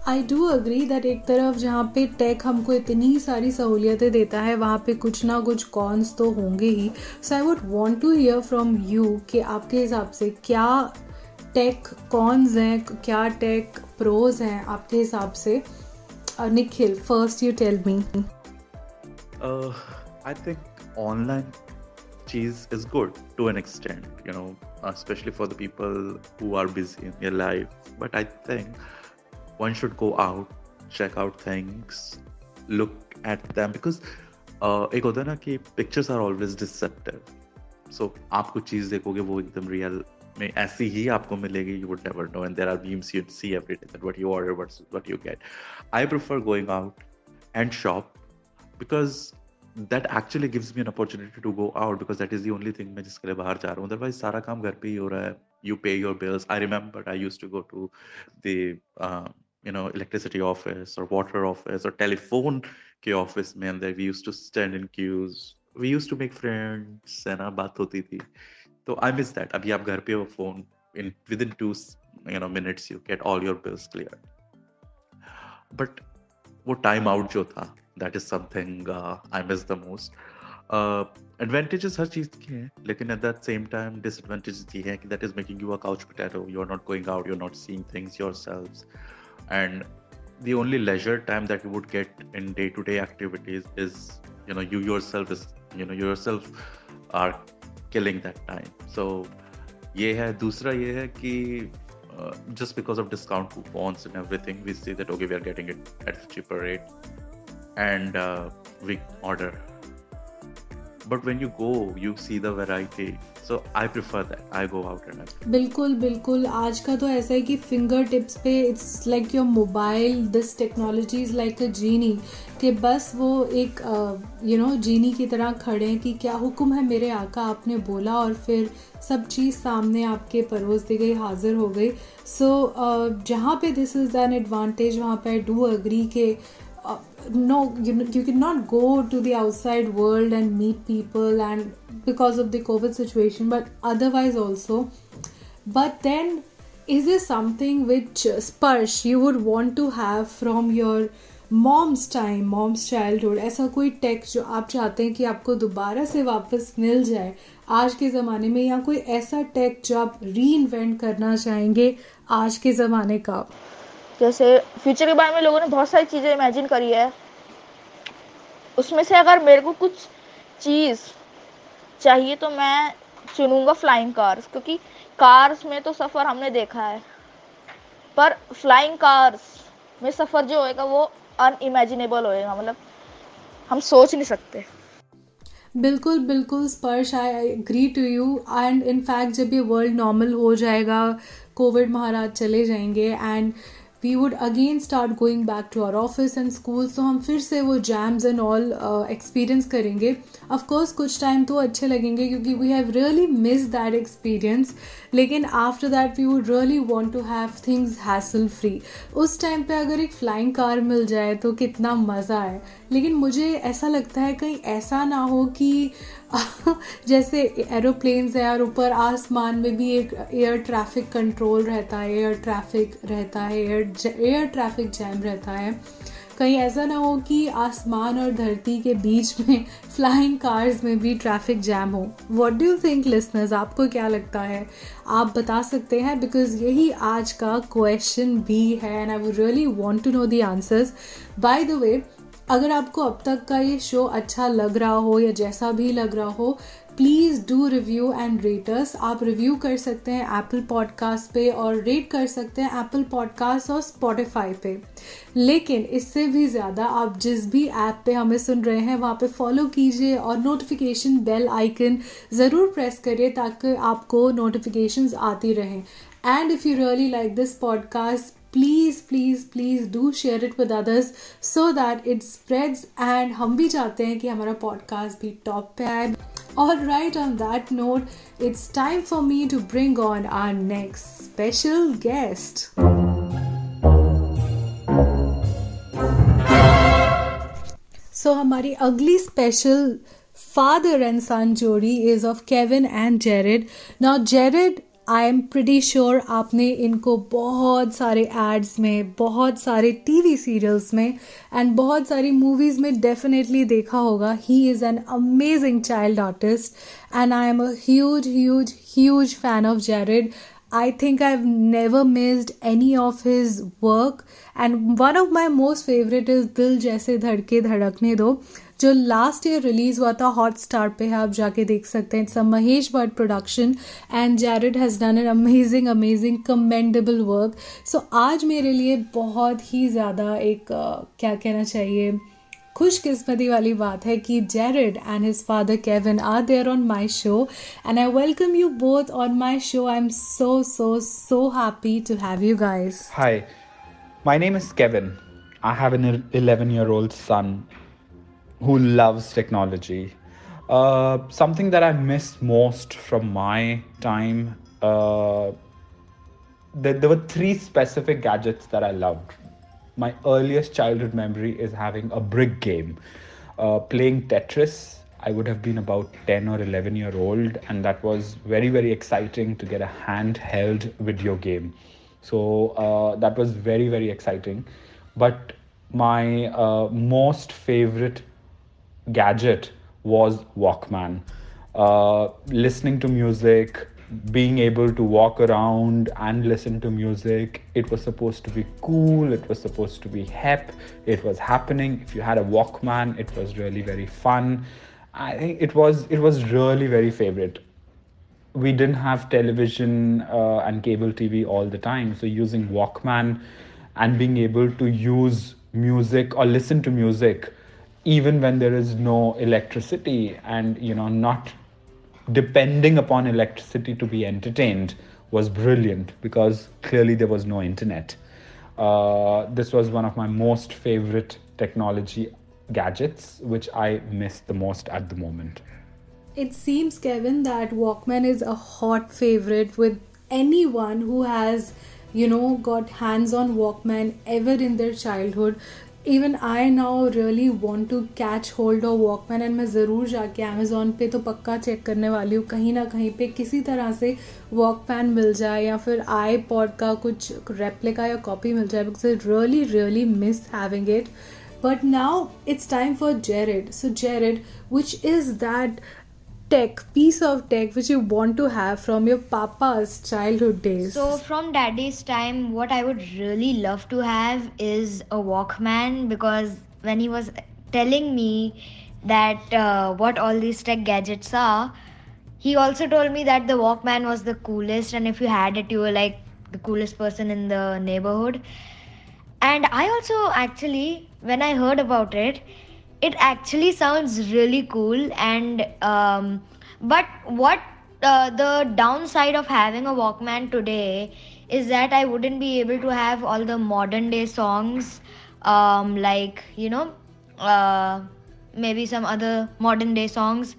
I do agree that एक तरफ़ जहाँ पे take हमको इतनी सारी सहूलियतें देता है वहाँ पे कुछ ना कुछ कॉन्स तो होंगे ही so I would want to hear from you कि आपके हिसाब से क्या टेक कॉन्स हैं क्या टेक प्रोज हैं आपके हिसाब से Nikhil first you tell me I think online cheese is good to an extent, you know, especially for the people who are busy in their life. But I think one should go out, check out things, look at them because uh, एक होता है ना कि pictures are always deceptive so आप कुछ चीज़ देखोगे वो एकदम रियल में ऐसी ही आपको मिलेगी you would never know and there are memes you see every day that what you order what's what you get I prefer going out and shop because that actually gives me an opportunity to go out because that is the only thing मैं जिसके लिए बाहर जा रहा हूँ otherwise सारा काम घर पे ही हो रहा है you pay your bills I remember I use to go to the you know electricity office or water office or telephone के office में and we used to stand in queues we used to make friends है ना बात होती थी तो I miss that अभी आप घर पे हो phone in within two you know minutes you get all your bills cleared but वो time out जो था that is something I miss the most advantages हर चीज़ की हैं लेकिन at that same time disadvantages ये हैं कि that is making you a couch potato you are not going out you are not seeing things yourselves and the only leisure time that you would get in day-to-day activities is you know you yourself is you know yourself are killing that time so ये है दूसरा ये है कि uh, just because of discount coupons and everything we see that okay we are getting it at a cheaper rate And uh, we order. But when you go you see the variety. So i prefer that. I go out and I... बिल्कुल बिल्कुल। आज का तो ऐसा है कि finger tips पे it's like your mobile this technology is like a genie कि बस वो एक यू नो जीनी की तरह खड़े हैं कि क्या हुक्म है मेरे आका आपने बोला और फिर सब चीज़ सामने आपके परोस दी गई हाजिर हो गई। सो so, uh, जहाँ पे दिस इज़ एन एडवांटेज वहाँ पे आई डू अग्री के no you, you cannot go to the outside world and meet people and because of the covid situation but otherwise also but then is there something which uh, sparsh you would want to have from your moms time moms childhood ऐसा कोई take जो आप चाहते हैं कि आपको दोबारा से वापस मिल जाए आज के ज़माने में या कोई ऐसा टेक जो आप री इन्वेंट करना चाहेंगे आज के ज़माने का जैसे फ्यूचर के बारे में लोगों ने बहुत सारी चीज़ें इमेजिन करी है। उसमें से अगर मेरे को कुछ चीज़ चाहिए तो मैं चुनूँगा फ्लाइंग कार्स क्योंकि कार्स में तो सफ़र हमने देखा है। पर फ्लाइंग कार्स में सफ़र जो होएगा वो अनइमेजिनेबल होएगा मतलब हम सोच नहीं सकते। बिल्कुल बिल्कुल, Sparsh I agree to you and in fact जब ये वर्ल्ड नॉर्मल हो जाएगा कोविड महाराज चले जाएँगे। And we would again start going back to our office and school तो हम फिर से वो जैम्स एंड ऑल एक्सपीरियंस करेंगे. ऑफकोर्स कुछ टाइम तो अच्छे लगेंगे क्योंकि we have really miss that experience लेकिन after that we would really want to have things hassle free उस टाइम पे अगर एक फ्लाइंग कार मिल जाए तो कितना मज़ा आए. लेकिन मुझे ऐसा लगता है कहीं ऐसा ना हो कि जैसे एरोप्लेन्स है और ऊपर आसमान में भी एक एयर ट्रैफ़िक कंट्रोल रहता है एयर ट्रैफ़िक रहता है एयर एयर ट्रैफ़िक जैम रहता है। कहीं ऐसा ना हो कि आसमान और धरती के बीच में फ्लाइंग कार्स में भी ट्रैफ़िक जैम हो। What do you think listeners आपको क्या लगता है? आप बता सकते हैं बिकॉज़ यही आज का क्वेश्चन भी है and I would really want to know the answers by the way अगर आपको अब तक का ये शो अच्छा लग रहा हो या जैसा भी लग रहा हो please do review and rate us आप रिव्यू कर सकते हैं एप्पल पॉडकास्ट पे और रेट कर सकते हैं एप्पल पॉडकास्ट और स्पॉटिफाई पे. लेकिन इससे भी ज़्यादा आप जिस भी ऐप पे हमें सुन रहे हैं, वहाँ पे फॉलो कीजिए और नोटिफिकेशन बेल आइकन ज़रूर प्रेस करिए ताकि आपको नोटिफिकेशंस आती रहें. And if you really like this podcast Please please please do share it with others so that it spreads and हम भी चाहते हैं कि हमारा पॉडकास्ट भी टॉप पे आए और right on that note it's time for me to bring on our next special guest so हमारी अगली स्पेशल father and son जोड़ी is of Kevin and Jared. Now, Jared I am pretty sure आपने इनको बहुत सारे ads में, बहुत सारे टीवी सीरियल्स में एंड बहुत सारी मूवीज़ में डेफिनेटली देखा होगा। He is an amazing child artist and I am a huge huge huge fan of Jared I think I've never missed any of his work and one of my most favorite is दिल जैसे धड़के धड़कने दो। जो last year release हुआ था Hotstar पे है आप जाके देख सकते हैं। It's a Mahesh Bhatt production and Jared has done an amazing amazing commendable work so आज मेरे लिए बहुत ही ज़्यादा एक uh, क्या कहना चाहिए? खुशकिस्मती वाली बात है कि Jared and his father Kevin are there on my show and I welcome you both on my show I am so so so happy to have you guys hi my name is Kevin I have an 11 year old son. Who loves technology. Uh, something that I miss most from my time, uh, there, there were three specific gadgets that I loved my earliest childhood memory is having a brick game, uh, playing Tetris. I would have been about 10 or 11 year old, and that was very, very exciting to get a handheld video game. So uh, that was very, very exciting. But my uh, most favorite gadget was Walkman. Uh, listening to music, being able to walk around and listen to music. It was supposed to be cool, it was supposed to be hip, it was happening. If you had a Walkman, it was really very fun. I think it was it was really very favorite. We didn't have television uh, and cable TV all the time, so using Walkman and being able to use music or listen to music even when there is no electricity and you know not depending upon electricity to be entertained was brilliant because clearly there was no internet. Uh, this was one of my most favorite technology gadgets, which I miss the most at the moment. It seems, Kevin, that Walkman is a hot favorite with anyone who has, you know, got hands on Walkman ever in their childhood. Even I now really want to catch hold और Walkman and मैं ज़रूर जाके Amazon पे तो पक्का check करने वाली हूँ कहीं ना कहीं पे किसी तरह से वॉक पैन मिल जाए या फिर आई पॉड का कुछ रेप्लिका या कॉपी मिल जाए because I really really miss having it but now it's time for Jared. So Jared which is that tech piece of tech which you want to have from your papa's childhood days. So from daddy's time what i would really love to have is a walkman because when he was telling me that uh, what all these tech gadgets are he also told me that the walkman was the coolest and if you had it you were like the coolest person in the neighborhood. And i also actually when i heard about it it actually sounds really cool and um, but what uh, the downside of having a walkman today is that i wouldn't be able to have all the modern day songs um, like you know uh, maybe some other modern day songs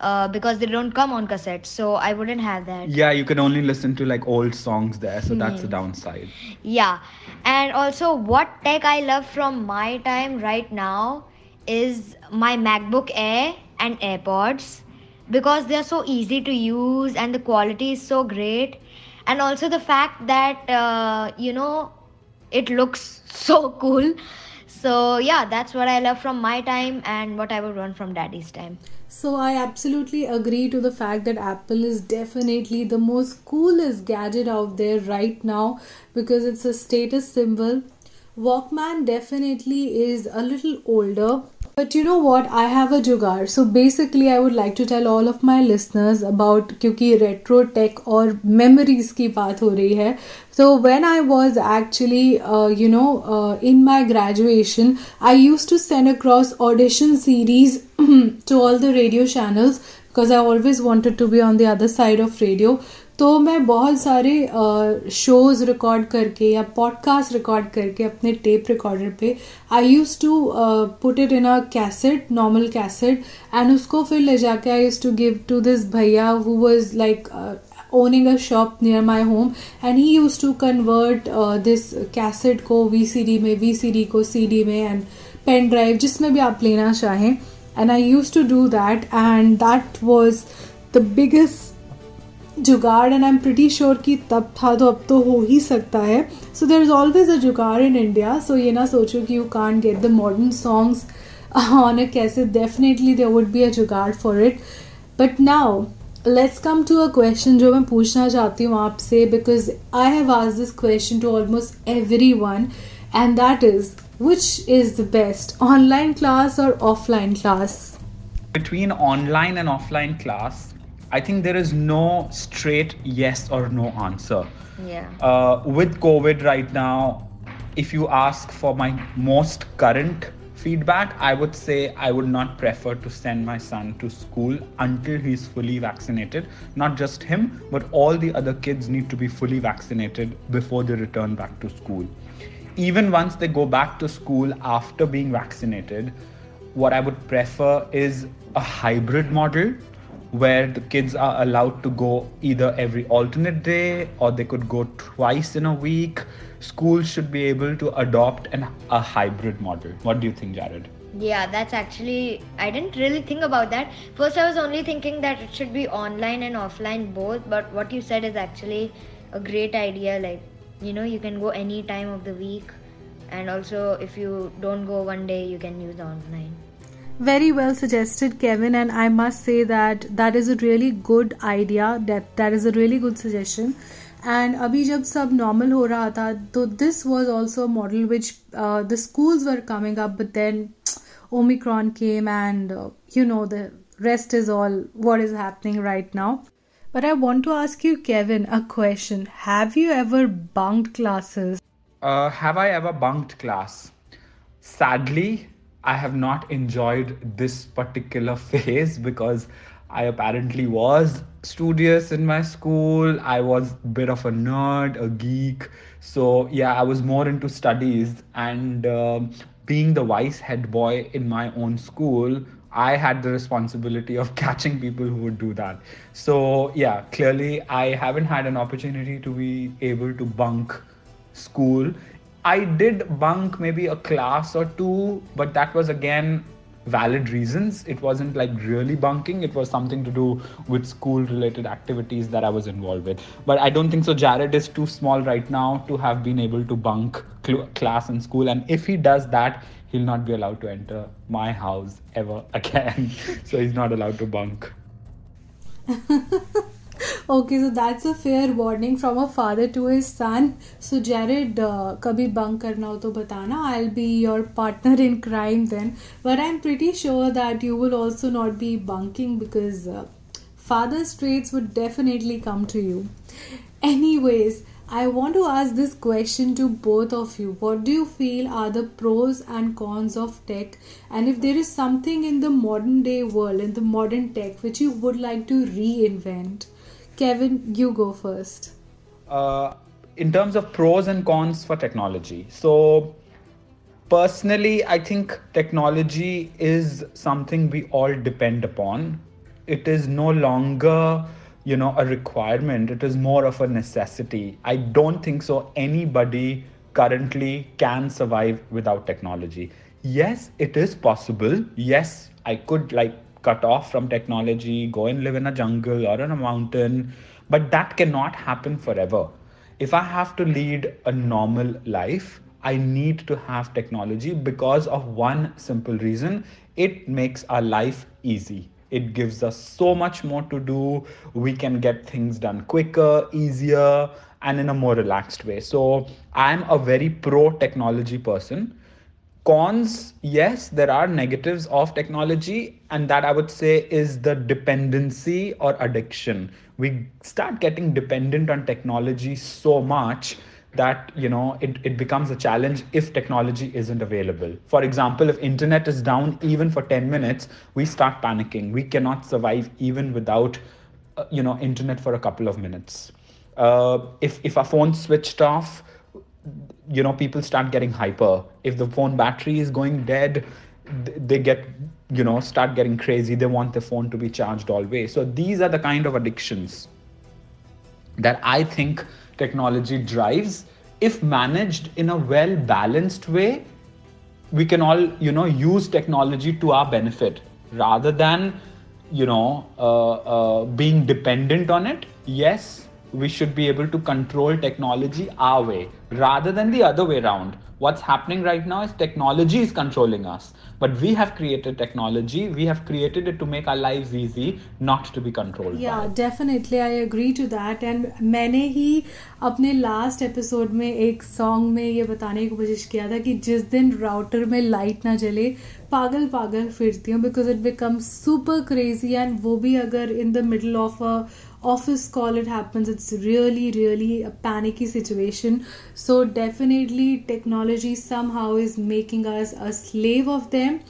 uh, because they don't come on cassette so i wouldn't have that yeah you can only listen to like old songs there so that's the hmm. downside yeah and also what tech i love from my time right now is my MacBook Air and AirPods because they are so easy to use and the quality is so great. And also the fact that uh, you know it looks so cool. So yeah that's what i love from my time and what i would want from daddy's time. So i absolutely agree to the fact that apple is definitely the most coolest gadget out there right now because it's a status symbol. Walkman definitely is a little older but you know what? I have a jugaad. So basically, I would like to tell all of my listeners about क्योंकि retro tech और memories की बात हो रही है. So when I was actually, uh, you know, uh, in my graduation, I used to send across audition series to all the radio channels because I always wanted to be on the other side of radio. तो मैं बहुत सारे shows record करके या podcast record करके अपने tape recorder पे I use to put it in a cassette normal cassette and उसको फिर ले जाके I use to give to this भैया who was like owning a shop near my home and he use to convert this cassette को V C D में V C D को C D में and pen drive जिसमें भी आप लेना चाहें and I use to do that and that was the biggest jugaad and I am pretty sure कि तब था तो अब तो हो ही सकता है। So there is always a jugaad in India so ये ना सोचो कि you can get the modern songs on a cassette definitely there would be a jugaad for it but now let's come to a question जो मैं पूछना चाहती हूँ आपसे बिकॉज़ आई हैव आज this question to almost everyone and that is which is the best online class और offline class between online and offline class, I think there is no straight yes or no answer. Yeah. Uh, with COVID right now, if you ask for my most current feedback, I would say I would not prefer to send my son to school until he's fully vaccinated. Not just him, but all the other kids need to be fully vaccinated before they return back to school. Even once they go back to school after being vaccinated, what I would prefer is a hybrid model where the kids are allowed to go either every alternate day or they could go twice in a week. Schools should be able to adopt an, a hybrid model. What do you think, Jared? Yeah, that's actually, I didn't really think about that. First, I was only thinking that it should be online and offline both, but what you said is actually a great idea. Like, you know, you can go any time of the week, and also if you don't go one day, you can use online. Very well suggested kevin and i must say that that is a really good idea. That that is a really good suggestion. And abhi jab sab normal ho raha tha so this was also a model which uh, the schools were coming up but then omicron came and uh, you know the rest is all what is happening right now. But i want to ask you kevin a question. Have you ever bunked classes? Uh, have I ever bunked class? Sadly, I have not enjoyed this particular phase because I apparently was studious in my school. I was a bit of a nerd, a geek. So, yeah, I was more into studies. And um being the vice head boy in my own school, I had the responsibility of catching people who would do that. So, yeah, clearly, I haven't had an opportunity to be able to bunk school. I did bunk maybe a class or two, but that was again valid reasons. It wasn't like really bunking, it was something to do with school related activities that I was involved with. But I don't think so. Jared is too small right now to have been able to bunk cl- class in school. And if he does that, he'll not be allowed to enter my house ever again. so he's not allowed to bunk. okay so that's a fair warning from a father to his son so jared uh, kabhi bunk karna ho to batana i'll be your partner in crime then but i'm pretty sure that you will also not be bunking because uh, father's traits would definitely come to you anyways I want to ask this question to both of you. What do you feel are the pros and cons of tech? And if there is something in the modern day world, in the modern tech, which you would like to reinvent? Kevin, you go first. uh, in terms of pros and cons for technology. So, personally, I think technology is something we all depend upon. It is no longer, you know, a requirement. It is more of a necessity. I don't think so. Anybody currently can survive without technology. Yes, it is possible. Yes, I could like cut off from technology, go and live in a jungle or in a mountain, but that cannot happen forever. If I have to lead a normal life, I need to have technology because of one simple reason it makes our life easy. It gives us so much more to do. We can get things done quicker, easier, and in a more relaxed way. So, I'm a very pro technology person cons yes there are negatives of technology and that i would say is the dependency or addiction. We start getting dependent on technology so much that you know it, it becomes a challenge if technology isn't available. For example if internet is down even for 10 minutes we start panicking. We cannot survive even without uh, you know internet for a couple of minutes. Uh, if if our phone switched off you know people start getting hyper. If the phone battery is going dead they get you know start getting crazy. They want the phone to be charged always. So these are the kind of addictions that i think technology drives. If managed in a well balanced way we can all you know use technology to our benefit rather than you know, uh, uh, being dependent on it. Yes, we should be able to control technology our way rather than the other way around. What's happening right now is technology is controlling us, but we have created technology. We have created it to make our lives easy, not to be controlled. by या it. Definitely I agree to that and मैंने ही अपने last episode में एक song में ये बताने की कोशिश किया था कि जिस दिन राउटर में लाइट ना जले पागल पागल फिरती हूँ because it become super crazy and वो भी अगर in the middle of a office call it happens it's really really a panicky situation so definitely technology somehow is making us a slave of them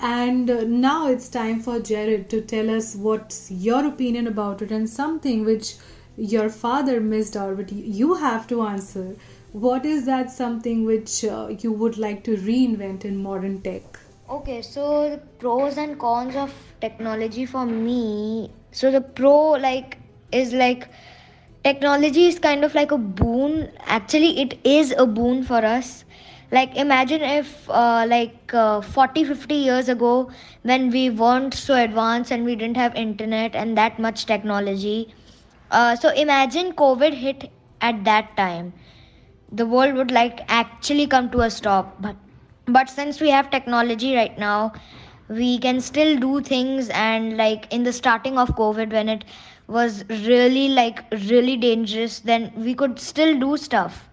and uh, now it's time for Jared to tell us what's your opinion about it and something which your father missed out, but you- have to answer. What is that something which uh, you would like to reinvent in modern tech? Okay, so the pros and cons of technology for me. So the pro like is like technology is kind of like a boon. Actually, it is a boon for us. Like imagine if uh, like uh, 40 50 years ago when we weren't so advanced and we didn't have internet and that much technology. Uh, so imagine COVID hit at that time the world would like actually come to a stop but but since we have technology right now we can still do things and like in the starting of covid when it was really like really dangerous then we could still do stuff.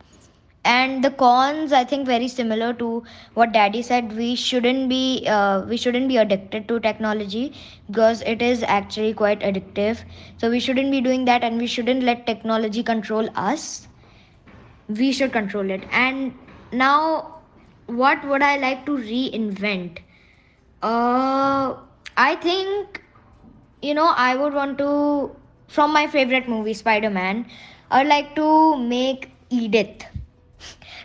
And the cons i think very similar to what daddy said we shouldn't be uh, we shouldn't be addicted to technology because it is actually quite addictive. So we shouldn't be doing that and we shouldn't let technology control us. We should control it. And now what would i like to reinvent? Uh i think you know i would want to from my favorite movie spider-man i'd like to make edith.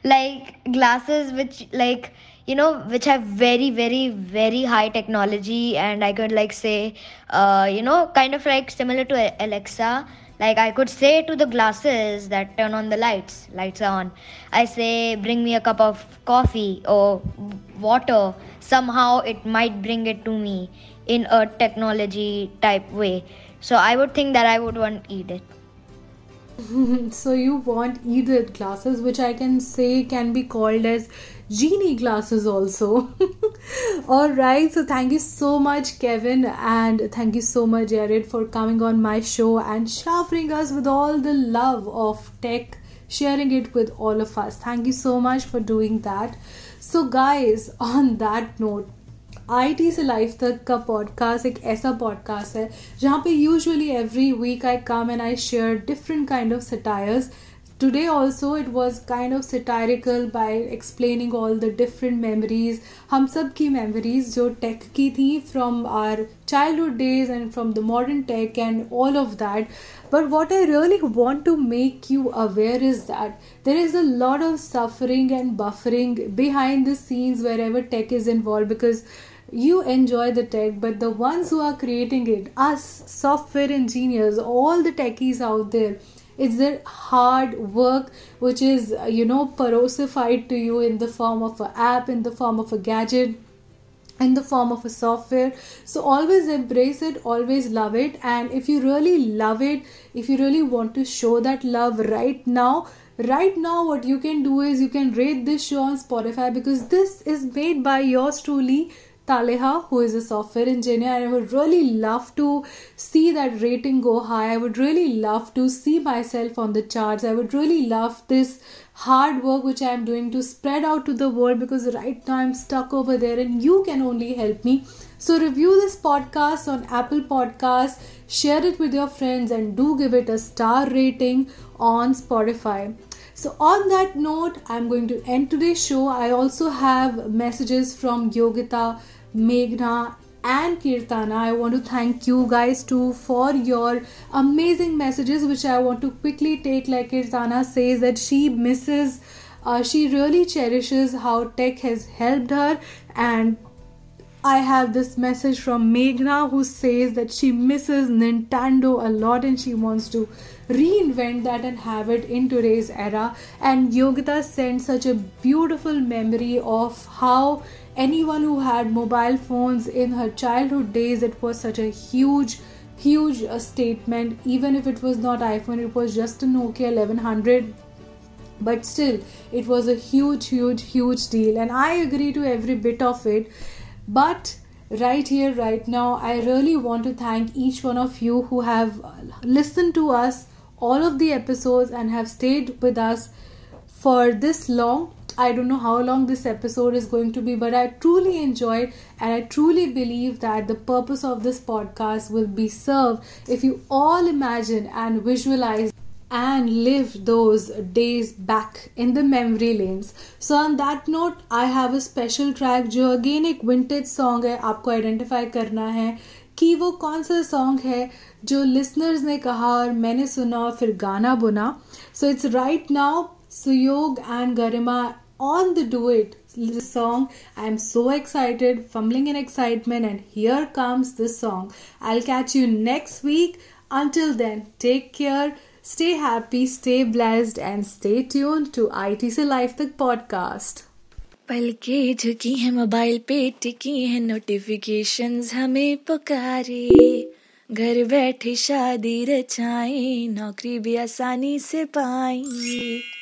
Like glasses which like you know which have very very very high technology and i could like say uh, you know kind of like similar to alexa. Like i could say to the glasses that turn on the lights lights are on. I say bring me a cup of coffee or water. Somehow it might bring it to me in a technology type way so i would think that i would want edith so you want Edith glasses, which I can say can be called as genie glasses also. All right. So thank you so much, Kevin, and thank you so much, Jared, for coming on my show and showering us with all the love of tech, sharing it with all of us. Thank you so much for doing that. So, guys, on that note, IT से life तक का podcast एक ऐसा podcast है, जहाँ पे usually every week I come and I share different kind of satires today also it was kind of satirical by explaining all the different memories हम सब की मेमरीज जो टेक की थी from our child days and from the modern tech and all of that but what I really want to make you aware is that there is a lord of suffering and buffering behind the scenes wherever tech is involve because you enjoy the tech but the ones who are creating it us software engineers all the techies out there it's their hard work which is you know porosified to you in the form of an app in the form of a gadget in the form of a software. So always embrace it always love it. And if you really love it if you really want to show that love right now right now what you can do is you can rate this show on spotify because this is made by yours truly Taleha, who is a software engineer, and I would really love to see that rating go high. I would really love to see myself on the charts. I would really love this hard work which I am doing to spread out to the world because right now I'm stuck over there and you can only help me. So review this podcast on Apple Podcasts, share it with your friends, and do give it a star rating on Spotify. So, on that note, I'm going to end today's show. I also have messages from Yogita, Meghna, and Kirtana. I want to thank you guys too for your amazing messages, which I want to quickly take. Like Kirtana says that she misses, uh, she really cherishes how tech has helped her, and I have this message from Meghna who says that she misses Nintendo a lot and she wants to reinvent that and have it in today's era. And Yogita sent such a beautiful memory of how anyone who had mobile phones in her childhood days, it was such a huge, huge uh, statement. Even if it was not iPhone, it was just a Nokia 1100. But still, it was a huge, huge, huge deal. And I agree to every bit of it. But right here, right now, I really want to thank each one of you who have listened to us all of the episodes and have stayed with us for this long I don't know how long this episode is going to be, but I truly enjoyed and I truly believe that the purpose of this podcast will be served if you all imagine and visualize and live those days back in the memory lanes. So on that note, I have a special track जो again एक vintage song है आपको identify करना है कि वो कौन सा सॉन्ग है जो लिसनर्स ने कहा और मैंने सुना और फिर गाना बुना so it's right now Suyog and Garima on the do it this song i'm so excited fumbling in excitement and here comes the song i'll catch you next week until then take care stay happy stay blessed and stay tuned to itc life the podcast पल के झुकी है mobile पे टिकी है notifications हमें पुकारे घर बैठे शादी रचाए नौकरी भी आसानी से पाई।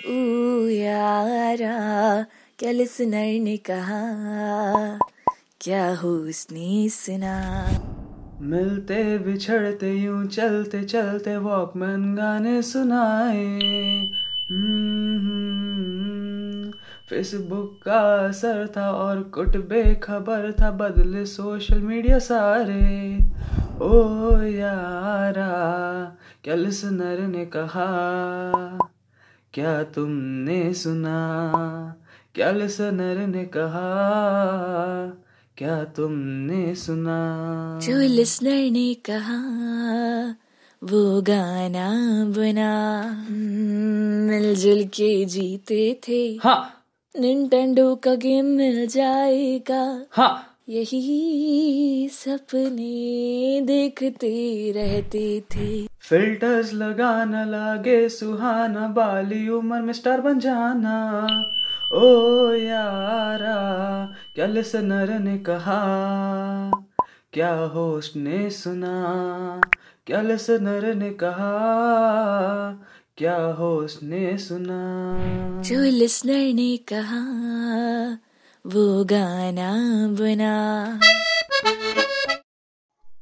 ओ यारा क्या लिसनर ने कहा, क्या हो उसने सुना? मिलते बिछड़ते यूँ चलते चलते वॉकमैन गाने सुनाए। फेसबुक का असर था और कुट बेखबर था बदले सोशल मीडिया सारे। ओ यारा क्या लिसनर ने कहा? क्या तुमने सुना? क्या लिसनर ने कहा? क्या तुमने सुना? जो लिसनर ने कहा वो गाना बना। मिलजुल के जीते थे। हाँ निंटेंडो का गेम मिल जाएगा। हाँ। यही सपने देखते रहते थे। फिल्टर्स लगाना लागे सुहाना बाली उम्र में स्टार बन जाना। ओ यारा क्या लिसनर ने कहा? क्या होस्ट ने सुना? क्या लिसनर ने कहा? क्या होस्ट ने सुना? जो लिसनर ने कहा वो गाना बना।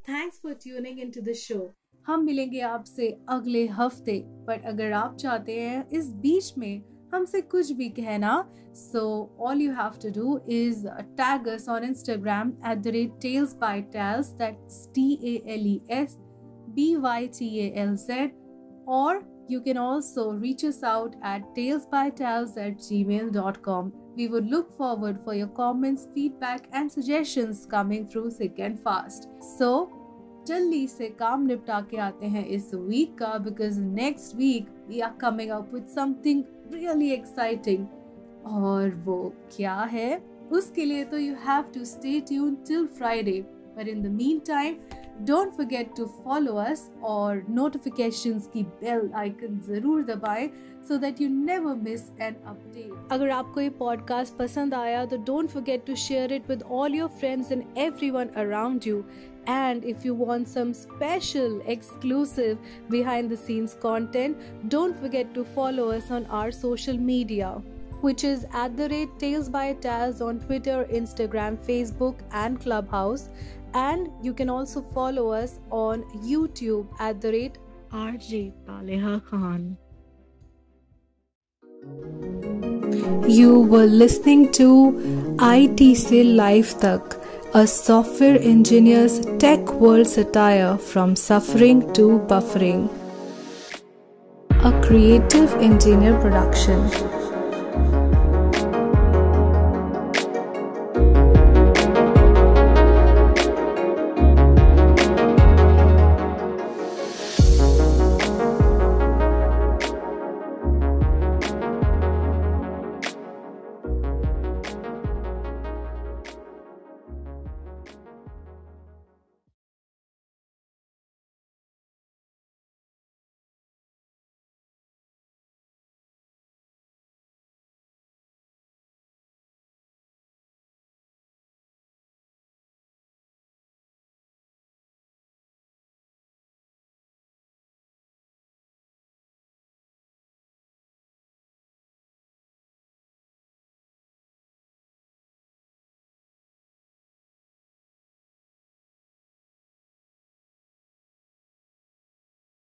Thanks for tuning into the show हम मिलेंगे आपसे अगले हफ़्ते पर अगर आप चाहते हैं इस बीच में हमसे कुछ भी कहना so all you have to do is tag us on Instagram at the rate tales by tales that's T A L E S B Y T A L Z और you can also reach us out at talesbytales at gmail.com. We would look forward for your comments, feedback, and suggestions coming through thick and fast. So, जल्दी से काम निपटा के आते हैं इस week का because next week we are coming up with something really exciting और वो क्या है उसके लिए तो you have to stay tune till Friday पर in the mean time Don't forget to follow us और नोटिफिकेशंस की बेल आइकन ज़रूर दबाएं so that you never miss an update अगर आपको ये पॉडकास्ट पसंद आया तो don't forget to share it with all your friends and everyone around you And if you want some special, exclusive, behind the scenes content, don't forget to follow us on our social media, which is at the rate Tales by Taz on Twitter, Instagram, Facebook, and Clubhouse. and you can also follow us on YouTube at the rate RJ Taleha Khan. You were listening to IT Se Life Tak, a software engineer's tech world satire from suffering to buffering. A creative engineer production.